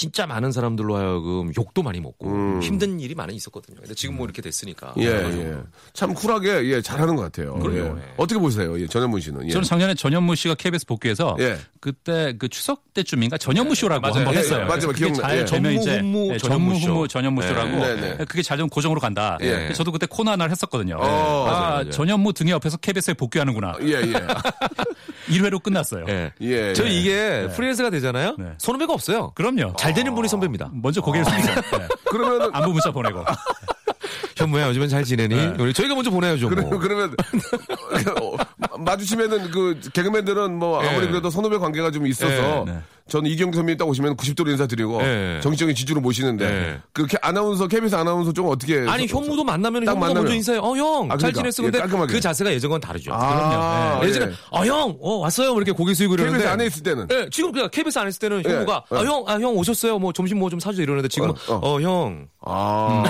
E: 진짜 많은 사람들로 하여금 욕도 많이 먹고
A: 음.
E: 힘든 일이 많이 있었거든요. 근데 지금 뭐 이렇게 됐으니까.
A: 예, 예. 참 쿨하게 예, 잘하는 것 같아요.
E: 그럼요.
A: 예.
E: 예.
A: 어떻게 보세요? 예, 전현문 씨는. 예.
F: 저는 작년에 전현무 씨가 KBS 복귀해서
A: 예.
F: 그때 그 추석 때쯤인가 전현무 쇼라고. 한번
E: 예,
F: 했어요.
A: 예, 맞아요.
F: 그게
A: 기억나-
F: 잘
A: 예.
E: 전무,
F: 예,
E: 전현무
F: 전무
E: 쇼.
F: 후무 전현무
E: 예.
F: 쇼라고
A: 네, 네.
F: 그게 잘 되면 고정으로 간다.
A: 예.
F: 저도 그때 코너 하나를 했었거든요.
A: 어,
F: 아
E: 맞아요, 맞아요.
F: 전현무 등에 옆에서 KBS에 복귀하는구나.
A: 예, 예.
F: 1회로 끝났어요.
E: 예.
A: 예. 예.
E: 이게 프리랜서가 되잖아요.
F: 네.
E: 선후배가 없어요.
F: 그럼요.
E: 잘 되는 분이 선배입니다.
F: 먼저 고개를 숙이죠. 네.
A: 그러면은
F: 안부 문자 보내고.
E: 현무야 요즘엔 잘 지내니? 우리 저희가 먼저 보내야죠. 뭐.
A: 그러면 그러면 어, 마주치면은 그 개그맨들은 뭐 아무리
E: 예.
A: 그래도 선후배 관계가 좀 있어서
F: 예, 네.
A: 저는 이경 선배님 딱 오시면 90도로 인사드리고
E: 예.
A: 정치적인 지주로 모시는데
E: 예.
A: 그렇게 아나운서 KBS 아나운서 쪽은 어떻게
E: 아니
A: 서-
E: 현무도 만나면
A: 딱
E: 현무가
A: 만나면.
E: 먼저 인사해. 어형
A: 아,
E: 잘
A: 그러니까.
E: 지냈어.
A: 예,
E: 근데
A: 깔끔하게.
E: 그 자세가 예전과는 다르죠.
A: 아,
E: 그럼요. 예 전에
A: 예.
E: 아 형, 어 왔어요. 뭐 이렇게 고개 숙이고 이러는데
A: KBS 안에 있을 때는
E: 예, 지금 그냥 KBS 안 했을 때는
A: 예, 예.
E: 아 형, 아 형 오셨어요. 뭐 점심 뭐 좀 사주세요 이러는데 지금
A: 어,
E: 어,
A: 어.
E: 형,
A: 아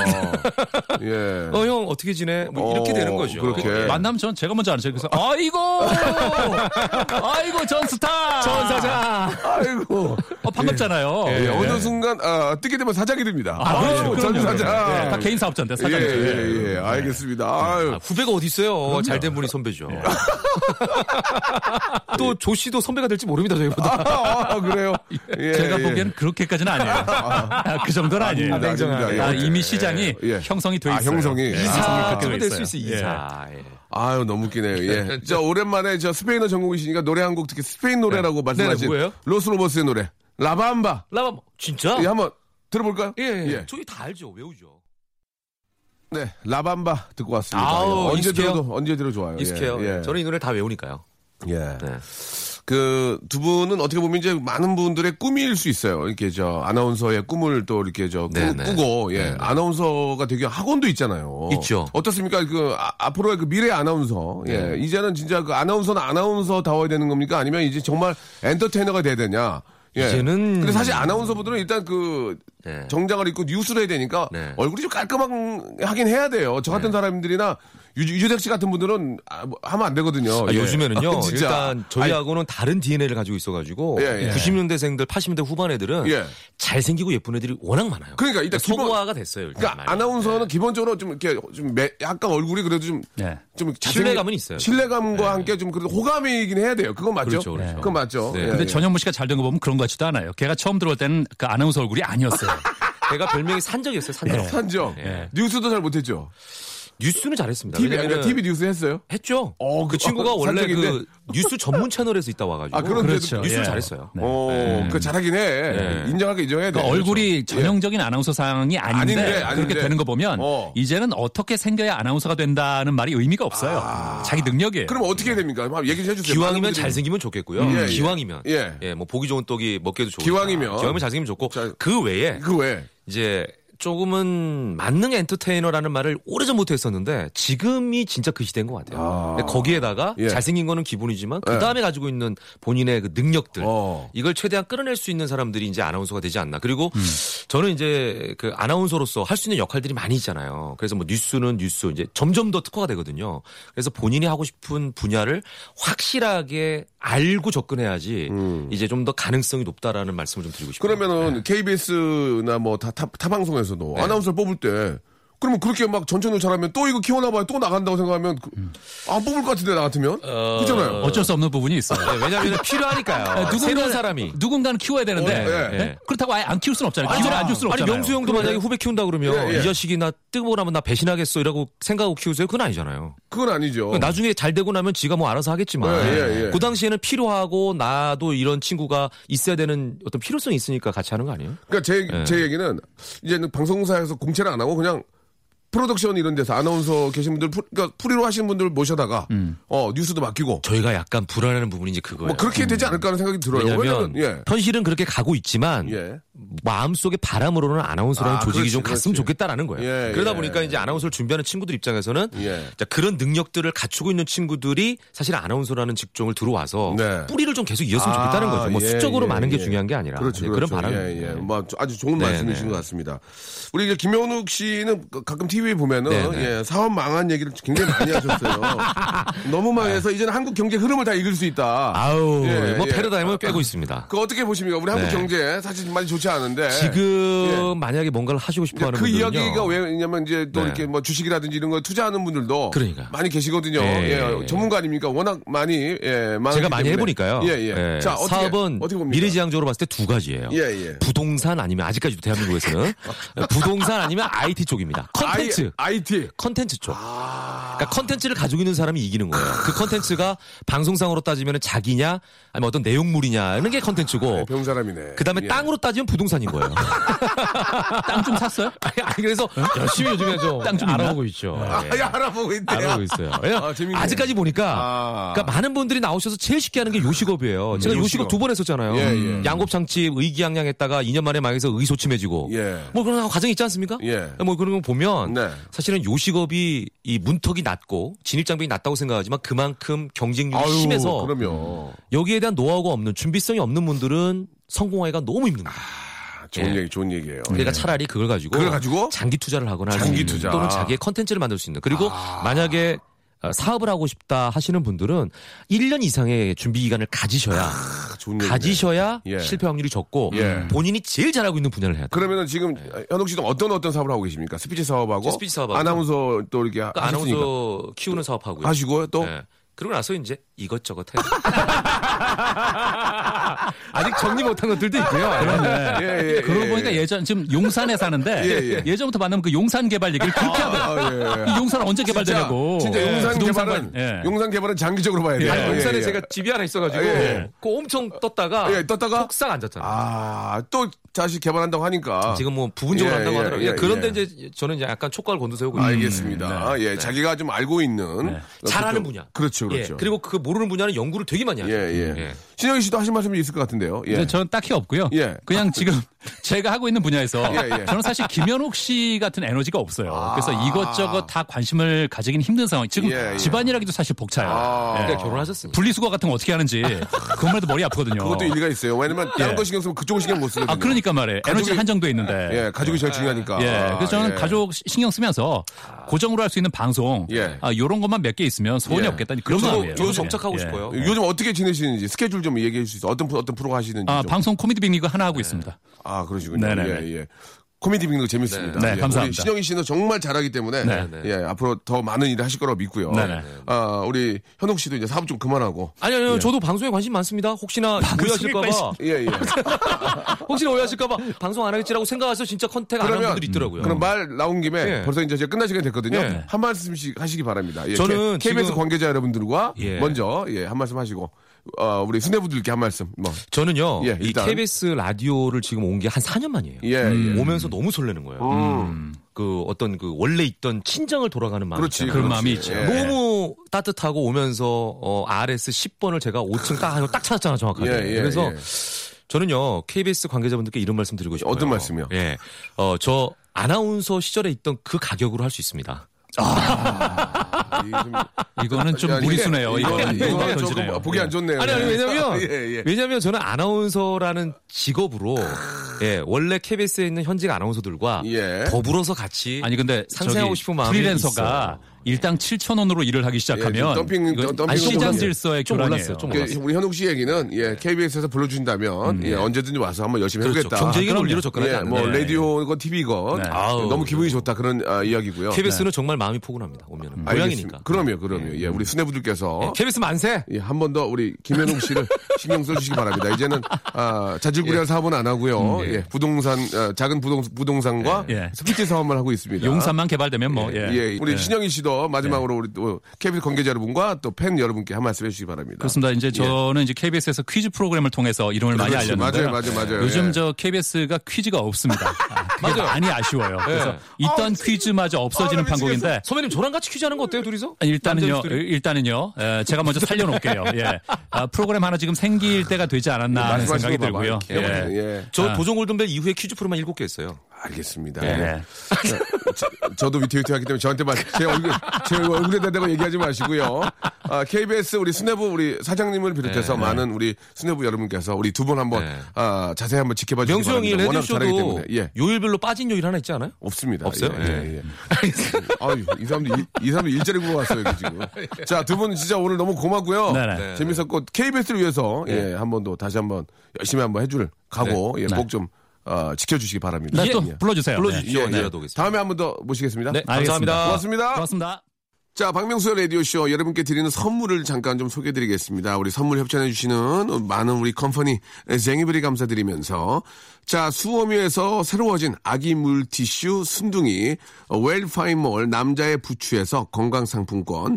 A: 예.
E: 어 형 어떻게 지내? 뭐 이렇게
A: 어,
E: 되는 거죠.
A: 그렇게.
E: 예.
F: 만나면 전 제가 먼저 알죠. 그래서 아이고, 아이고 전 스타,
E: 전사자.
A: 아이고
F: 어, 반갑잖아요.
A: 예,
F: 예.
A: 어느 순간 아, 뜨게 되면 사장이 됩니다.
F: 아, 그렇죠.
A: 아유,
F: 그럼요.
A: 전사장.
F: 예, 다 개인 사업자인데 사장이.
A: 예, 예, 예. 알겠습니다. 아유.
E: 아, 후배가 어디 있어요? 잘된 분이 선배죠. 또 조 씨도 선배가 될지 모릅니다 저희보다.
A: 아, 아, 그래요? 예,
F: 제가
A: 예.
F: 보기에는 그렇게까지는 아니에요. 아, 그 정도는 아니에요.
A: 아, 예.
F: 이미 시장이
A: 예.
F: 형성이 돼
A: 아,
F: 있어요.
A: 형성이.
F: 예,
A: 이사.
E: 아, 될수 있어
F: 있어요.
E: 이사. 예.
A: 아유, 너무 웃기네요. 예. 자, 오랜만에 저 스페인어 전공이시니까 노래 한곡 특히 스페인 노래라고 말씀하신
E: 네네, 뭐예요?
A: 로스 로버스의 노래. 라밤바.
E: 라바 진짜?
A: 예, 한번 들어볼까요?
E: 예, 예.
A: 예.
E: 저희 다 알죠. 외우죠.
A: 네, 라밤바 듣고 왔습니다.
E: 아우,
A: 예. 언제
E: 익숙해요?
A: 들어도 언제 들어 좋아요.
E: 익숙해요.
A: 예. 예.
E: 저는 이 노래 다 외우니까요.
A: 예.
E: 네.
A: 그 두 분은 어떻게 보면 이제 많은 분들의 꿈일 수 있어요. 이렇게 저 아나운서의 꿈을 또 이렇게 저 꾸,
E: 네네.
A: 꾸고 예 아나운서가 되게 학원도 있잖아요.
E: 있죠.
A: 어떻습니까? 그 아, 앞으로의 그 미래 아나운서 예
E: 네.
A: 이제는 진짜 그 아나운서는 아나운서 다워야 되는 겁니까? 아니면 이제 정말 엔터테이너가 돼야 되냐? 예.
E: 이제는-
A: 근데 사실 아나운서분들은 일단 그
E: 네.
A: 정장을 입고 뉴스를 해야 되니까
E: 네.
A: 얼굴이 좀 깔끔하긴 해야 돼요. 저 같은 사람들이나 유, 유재석 씨 같은 분들은 아, 뭐 하면 안 되거든요.
E: 아,
A: 예.
E: 요즘에는요.
A: 진짜.
E: 일단 저희하고는 다른 DNA를 가지고 있어가지고
A: 예, 예.
E: 90년대생들, 80년대 후반 애들은
A: 예.
E: 잘생기고 예쁜 애들이 워낙 많아요.
A: 그러니까 일단 기본-
E: 소고화가 됐어요. 일단
A: 그러니까
E: 많이.
A: 아나운서는
E: 네.
A: 기본적으로 좀 이렇게 좀 매- 약간 얼굴이 그래도 좀
F: 네.
A: 좀
E: 신뢰감은 있어요.
A: 신뢰감과 함께 좀 그래도 호감이긴 해야 돼요. 그건 맞죠?
E: 그렇죠, 그렇죠.
A: 그건 맞죠.
E: 네.
A: 예,
F: 근데
A: 예.
F: 전현무 씨가 잘 된 거 보면 그런 것 같지도 않아요. 걔가 처음 들어올 때는 그 아나운서 얼굴이 아니었어요.
E: 제가 별명이 산적이었어요. 산적.
A: 산죠.
E: 예.
A: 뉴스도 잘 못했죠.
E: 뉴스는 잘했습니다.
A: TV
E: 왜냐면은
A: TV 뉴스 했어요?
E: 했죠.
A: 어,
E: 그 친구가
A: 어,
E: 원래
A: 산적인데?
E: 그 뉴스 전문 채널에서 있다 와가지고
A: 아, 그런데도-
E: 그렇죠. 뉴스를
F: 예.
E: 잘했어요.
A: 어, 그 잘하긴 해.
E: 네.
A: 인정하게 인정해야 돼.
F: 그러니까 얼굴이
A: 그렇죠.
F: 전형적인 아나운서상이 아닌데,
A: 아닌데, 아닌데.
F: 그렇게 되는 거 보면
A: 어.
F: 이제는 어떻게 생겨야 아나운서가 된다는 말이 의미가 없어요. 자기 능력이에요.
A: 그럼 어떻게 됩니까? 한번 얘기 좀 해주세요.
E: 기왕이면 잘생기면 좋겠고요.
A: 예, 예.
E: 기왕이면
A: 예.
E: 예. 뭐 보기 좋은 떡이 먹기도 좋고
A: 기왕이면.
E: 기왕이면 잘생기면 좋고
A: 자,
E: 그 외에
A: 그 왜?
E: 이제 조금은 만능 엔터테이너라는 말을 오래전부터 했었는데 지금이 진짜 그 시대인 것 같아요. 근데 거기에다가
A: 예.
E: 잘생긴 거는 기본이지만
A: 예.
E: 그 다음에 가지고 있는 본인의 그 능력들
A: 어.
E: 이걸 최대한 끌어낼 수 있는 사람들이 이제 아나운서가 되지 않나. 그리고
A: 음.
E: 저는 이제 그 아나운서로서 할 수 있는 역할들이 많이 있잖아요. 그래서 뭐 뉴스는 뉴스 이제 점점 더 특화가 되거든요. 그래서 본인이 하고 싶은 분야를 확실하게 알고 접근해야지 이제 좀 더 가능성이 높다라는 말씀을 좀 드리고 싶어요.
A: 음. 그러면은 KBS나 뭐 타, 타, 타 방송에서 도
E: 네.
A: 아나운서를 뽑을 때 그러면 그렇게 막 전천후 잘하면 또 이거 키워놔봐야 또 나간다고 생각하면 그- 안 뽑을 것 같은데 나 같으면 그렇잖아요.
F: 어쩔 수 없는 부분이 있어요.
E: 네, 왜냐하면 필요하니까요. 새로운 사람이.
F: 누군가는 키워야 되는데
A: 어, 예.
F: 네? 그렇다고 아예 안 키울 수는 없잖아요. 기회를 안줄 수는
E: 아니
F: 없잖아요.
E: 명수 형도 만약에 후배 키운다 그러면
A: 예, 예.
E: 이 자식이 나 뜨거우라면 나 배신하겠어 이라고 생각하고 키우세요? 그건 아니잖아요.
A: 그건 아니죠.
E: 나중에 잘 되고 나면 지가 뭐 알아서 하겠지만
A: 예, 예, 예.
E: 그 당시에는 필요하고 나도 이런 친구가 있어야 되는 어떤 필요성이 있으니까 같이 하는 거 아니에요?
A: 그러니까 제,
E: 예.
A: 제 얘기는 이제는 방송사에서 공채를 안 하고 그냥 프로덕션 이런 데서 아나운서 계신 분들, 프로- 그러니까 프리로 하시는 분들 모셔다가 어 뉴스도 맡기고
E: 저희가 약간 불안해하는 부분이 이제 그거예요.
A: 뭐 그렇게 되지 않을까 하는 생각이 들어요.
E: 왜냐면
A: 예.
E: 현실은 그렇게 가고 있지만
A: 예.
E: 마음속에 바람으로는 아나운서라는
A: 아,
E: 조직이
A: 그렇지,
E: 좀 갔으면
A: 그렇지.
E: 좋겠다라는 거예요.
A: 예,
E: 그러다
A: 예.
E: 보니까 이제 아나운서를 준비하는 친구들 입장에서는
A: 예.
E: 자, 그런 능력들을 갖추고 있는 친구들이 사실 아나운서라는 직종을 들어와서
A: 네.
E: 뿌리를 좀 계속 이었으면 좋겠다는 거죠. 뭐
A: 예,
E: 수적으로
A: 예,
E: 많은 게
A: 예.
E: 중요한 게 아니라
A: 그렇죠,
E: 네,
A: 그렇죠.
E: 그런 바람.
A: 예, 예. 뭐 아주 좋은
E: 네,
A: 말씀이신
E: 네.
A: 것 같습니다. 우리 이제 김현욱 씨는 가끔 TV 에 보면은
E: 네, 네.
A: 예, 사업 망한 얘기를 굉장히 많이 하셨어요. 너무 망해서 이제는 한국 경제 흐름을 다 읽을 수 있다.
E: 아우
A: 예,
E: 뭐
A: 예.
E: 패러다임을 꿰고 있습니다.
A: 그 어떻게 보십니까? 우리 한국
E: 네.
A: 경제 사실 많이 좋지 않은데
E: 지금 만약에 뭔가를 하시고 싶어 하는
A: 그
E: 분들은요.
A: 이야기가 왜냐면 이제 또
E: 네.
A: 이렇게 뭐 주식이라든지 이런 거 투자하는 분들도
E: 그러니까.
A: 많이 계시거든요.
E: 예,
A: 예,
E: 예.
A: 전문가 아닙니까? 워낙 많이 예,
E: 제가 많이
A: 때문에.
E: 해보니까요.
A: 예, 예.
E: 예,
A: 자, 어떻게,
E: 사업은
A: 어떻게?
E: 미래지향적으로 봤을 때 두 가지예요.
A: 예, 예.
E: 부동산 아니면 아직까지도 대한민국에서는 부동산 아니면 IT 쪽입니다. 컨텐츠.
A: I, IT.
E: 컨텐츠 쪽. 그러니까 컨텐츠를 가지고 있는 사람이 이기는 거예요. 그 컨텐츠가 방송상으로 따지면 자기냐 아니면 어떤 내용물이냐는 게 컨텐츠고
A: 배운 사람이네.
E: 그 다음에
A: 예.
E: 땅으로 따지면 부동산인 거예요.
F: 땅 좀 샀어요?
E: 아니, 아니, 그래서 열심히 요즘에 좀
F: 땅좀 있나?
E: 알아보고 있죠.
A: 아,
E: 예.
A: 야, 알아보고 있네.
E: 알아보고 있어요.
A: 아, 재밌네.
E: 아, 직까지 보니까
A: 아.
E: 그러니까 많은 분들이 나오셔서 제일 쉽게 하는 게 요식업이에요. 제가
A: 요식업.
E: 요식업 두 번 했었잖아요.
A: 예, 예.
E: 양곱창집 의기양양했다가 2년 만에 망해서 의기소침해지고
A: 예.
E: 뭐 그런 과정이 있지 않습니까?
A: 예.
E: 뭐 그런 거 보면
A: 네.
E: 사실은 요식업이 이 문턱이 낮고 진입 장벽이 낮다고 생각하지만 그만큼 경쟁률이
A: 아유,
E: 심해서
A: 그럼요.
E: 여기에 대한 노하우가 없는 준비성이 없는 분들은 성공하기가 너무 힘듭니다.
A: 아, 좋은
E: 예.
A: 얘기, 좋은 얘기예요.
E: 그러니까 차라리 그걸 가지고,
A: 그걸 가지고?
E: 장기 투자를 하거나
A: 장기 투자.
E: 또는 자기의 컨텐츠를 만들 수 있는 그리고 만약에 어, 사업을 하고 싶다 하시는 분들은 1년 이상의 준비 기간을 가지셔야
A: 아.
E: 가지셔야
A: 예.
E: 실패 확률이 적고
A: 예.
E: 본인이 제일 잘하고 있는 분야를 해야 돼요.
A: 그러면은 지금 현욱 씨도 어떤 어떤 사업을 하고 계십니까? 스피치 사업하고
E: 저 스피치 사업하고.
A: 아나운서 또 이렇게
E: 그러니까. 아나운서 키우는 사업하고요.
A: 하시고요 또
E: 예. 그러고 나서 이제 이것저것 해요. 아직 정리 못한 것들도 있고요.
F: 그런데
A: 예, 예,
F: 그러고
A: 예,
F: 보니까
A: 예.
F: 예전 지금 용산에 사는데
A: 예, 예.
F: 전부터 만나면 그 용산 개발 얘기를 그렇게 하더라고요.
A: 아, 예.
F: 이 용산은 언제 개발되냐고.
A: 진짜 용산
F: 부동산
A: 개발은
F: 관- 예.
A: 용산 개발은 장기적으로 봐야 돼요.
E: 아니,
A: 예,
E: 용산에
A: 예.
E: 제가 집이 하나 있어가지고
A: 예, 예.
E: 그 엄청 떴다가
A: 예, 떴다가?
E: 폭삭 앉았잖아요.
A: 아, 또 다시 개발한다고 하니까
E: 지금 뭐 부분적으로
A: 예,
E: 한다고
A: 예,
E: 하더라고요.
A: 예,
E: 그런데
A: 예.
E: 이제 저는 이제 약간 촉각을 곤두세우고 있는
A: 알겠습니다. 예, 자기가 좀 알고 있는
F: 네.
E: 잘하는
A: 그-
E: 분야.
A: 그렇죠,
E: 예,
A: 그렇죠.
E: 그리고 그 모르는 분야는 연구를 되게 많이 하죠.
A: 예, 예.
E: 예.
A: 신영희 씨도 하실 말씀이 있을 것 같은데요. 예.
F: 저는 딱히 없고요.
A: 예.
F: 그냥 지금 제가 하고 있는 분야에서
A: 예, 예.
F: 저는 사실 김현욱 씨 같은 에너지가 없어요.
A: 아.
F: 그래서 이것저것 다 관심을 가지긴 힘든 상황. 지금
A: 예, 예.
F: 집안일하기도 사실 벅차요.
A: 아.
F: 예.
E: 그러니까 결혼하셨습니다.
F: 분리수거 같은 거 어떻게 하는지 그것만 해도 머리 아프거든요.
A: 그것도 일리가 있어요. 왜냐면 다른
F: 예.
A: 거 신경 쓰면 그쪽을 신경 못 쓰거든요.
F: 아 그러니까 말이에요. 에너지
A: 가족이-
F: 한정돼 있는데.
A: 예, 가족이 제일 중요하니까.
F: 예, 그래서 저는
A: 예.
F: 가족 시- 신경 쓰면서 고정으로 할 수 있는 방송,
A: 예.
F: 아, 요런 것만 몇 개 있으면 소원이
A: 예.
F: 없겠다. 그런 마음이에요. 예.
E: 정착하고
F: 예.
E: 싶어요.
A: 요즘 어떻게 지내시는지 스케줄 좀 얘기해 있어요? 어떤 프로- 어떤 프로 하시는지
F: 아,
A: 좀.
F: 방송 코미디 빅리그 하나 하고 있습니다.
A: 아, 그러시군요.
F: 네네네.
A: 예, 예. 코미디 빅리그 재밌습니다.
F: 네,
A: 예,
F: 감사합니다.
A: 신영희 씨는 정말 잘하기 때문에
F: 네,
E: 네.
A: 예, 앞으로 더 많은 일을 하실 거라고 믿고요.
F: 네, 네.
A: 아, 우리 현욱 씨도 이제 사업 좀 그만하고.
E: 아니 아니요. 저도 방송에 관심 많습니다. 혹시나 오해하실까 봐.
A: 예, 예.
E: 혹시나 오해하실까 봐 방송 안 하겠지라고 생각해서 진짜 contact 안 하는 분들이 있더라고요.
A: 그럼 말 나온 김에
E: 예.
A: 벌써 이제 끝날 시간이 됐거든요.
E: 예.
A: 한 말씀씩 하시기 바랍니다. 예,
E: 저는
A: KBS
E: 지금-
A: 관계자 여러분들과
E: 예.
A: 먼저 예, 한 말씀 하시고 어, 우리 수뇌부들께 한 말씀. 뭐.
E: 저는요.
A: 예,
E: 이. KBS 라디오를 지금 온 게 한 4년 만이에요.
A: 예, 예.
E: 오면서 너무 설레는 거예요.
A: 음.
E: 그 어떤 그 원래 있던 친정을 돌아가는 마음.
A: 그렇지.
E: 있잖아요.
F: 그런
A: 그렇지.
F: 마음이 있죠.
A: 예.
E: 너무 따뜻하고 오면서 어, RS 10번을 제가 5층 딱, 하고 딱 찾았잖아 정확하게.
A: 예, 예,
E: 그래서
A: 예.
E: 저는요 KBS 관계자분들께 이런 말씀 드리고 싶어요.
A: 어떤 말씀이요?
E: 예, 어, 저 아나운서 시절에 있던 그 가격으로 할 수 있습니다.
A: 이 좀-
F: 이거는 좀
A: 야,
F: 무리수네요.
A: 이거,
F: 이거는
A: 이거
F: 이거는
A: 조금. 보기 안 좋네요.
E: 아니 아니 왜냐면
A: 예, 예.
E: 왜냐면 저는 아나운서라는 직업으로 예 원래 KBS에 있는 현직 아나운서들과
A: 예.
E: 더불어서 같이
F: 아니 근데
E: 상생하고 싶은 마음이
F: 프리랜서가
E: 있어요.
F: 일당 7천 원으로 일을 하기 시작하면
A: 예, 덤핑, 덤핑
F: 아니, 시장
A: 좀
F: 질서의
E: 좀. 몰랐어요, 좀
A: 그,
E: 몰랐어요.
A: 우리 현욱 씨 얘기는 예, KBS에서 불러주신다면 예, 언제든지 와서 한번 열심히
E: 그렇죠.
A: 해보겠다.
E: 경제적인. 논리로 접근하지
A: 예,
E: 않는
A: 뭐
F: 네.
A: 라디오건 TV건
F: 네.
E: 아우,
A: 너무 기분이 좋다 그런 아, 이야기고요.
E: KBS는 정말 마음이 포근합니다. 오면은
A: 음.
E: 고향이니까.
A: 그럼요, 그럼요. 예, 우리 수뇌부들께서
E: KBS 만세.
A: 예, 한 번 더 우리 김현웅 씨를 신경 써주시기 바랍니다. 이제는 아, 자질구레한 사업은 안 하고요. 예, 부동산 어, 작은 부동 부동산과
F: 예.
A: 스피치 사업만 하고 있습니다.
F: 용산만 개발되면 뭐 예.
A: 예, 우리
F: 예.
A: 신영희 씨도 마지막으로 우리 또 KBS 관계자 여러분과 또 팬 여러분께 한 말씀 해주시기 바랍니다.
F: 그렇습니다. 이제 저는 이제 KBS에서 퀴즈 프로그램을 통해서 이름을 많이
A: 그렇지.
F: 알렸는데요.
A: 맞아요, 맞아요, 맞아요.
F: 요즘
A: 예.
F: 저 KBS가 퀴즈가 없습니다. 아,
E: 맞아요.
F: 많이 아쉬워요. 그래서
E: 예.
F: 있던 퀴즈마저 없어지는
A: 아, 나
F: 판국인데
E: 선배님 저랑 같이 퀴즈 하는 거 어때요, 둘이서?
F: 일단은요? 일단은요, 에, 제가 먼저 살려놓을게요. 예. 아, 프로그램 하나 지금 생길 때가 되지 않았나 하는 생각이. 들고요.
A: 예.
F: 예.
A: 예.
E: 저
F: 아.
E: 도전 골든벨 이후에 퀴즈 프로만 일곱 개 했어요.
A: 알겠습니다.
F: 예.
A: 예. 저, 도 위태위태하기 때문에 저한테 말, 제 얼굴, 제 얼굴에다 대고 얘기하지 마시고요. 아, KBS 우리 수뇌부 우리 사장님을 비롯해서
E: 네.
A: 많은 우리 수뇌부 여러분께서 우리 두 분 한번
E: 네.
A: 아, 자세히 한번 지켜봐 주시기
E: 명수 형이
A: 때문에. 예.
E: 요일별로 빠진 요일 하나 있지 않아요?
A: 없습니다.
E: 없어요?
A: 예, 예, 예. 아유, 이 사람들, 이, 이 사람들 일자리 구고 왔어요, 지금. 자, 두 분 진짜 오늘 너무 고맙고요.
F: 네네.
E: 네.
A: 재밌었고, KBS를 위해서, 예, 한 번 더 다시 한번 열심히 한번 해줄 각오, 예,
F: 네.
A: 꼭 좀, 어, 지켜주시기 바랍니다.
F: 네, 또
A: 예.
F: 불러주세요.
E: 불러주시죠.
F: 네.
E: 언제라도 오겠습니다.
A: 다음에 한 번 더 모시겠습니다.
E: 네,
F: 알겠습니다.
E: 감사합니다.
A: 고맙습니다.
F: 고맙습니다.
A: 자, 박명수의 라디오쇼 여러분께 드리는 선물을 잠깐 좀 소개해 드리겠습니다. 우리 선물 협찬해 주시는 많은 우리 컴퍼니 쟁이브리 감사드리면서 자, 수오미에서 새로워진 아기 물티슈 순둥이 웰파인몰 남자의 부추에서 건강상품권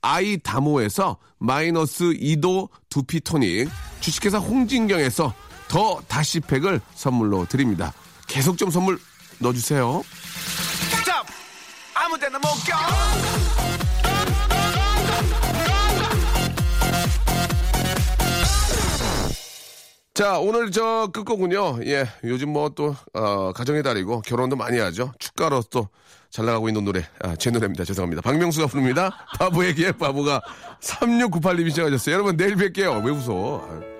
A: 아이다모에서 마이너스 2도 두피 토닉, 주식회사 홍진경에서 더 다시팩을 선물로 드립니다. 계속 좀 선물 넣어주세요. 자, 오늘 저 끝곡은요. 예, 요즘 뭐 또, 어, 가정의 달이고 결혼도 많이 하죠. 축가로 또 잘 나가고 있는 노래. 아, 제 노래입니다. 죄송합니다. 박명수가 부릅니다. 바보에게 바보가 3698님이 시작하셨어요. 여러분, 내일 뵐게요. 왜 웃어? 아유.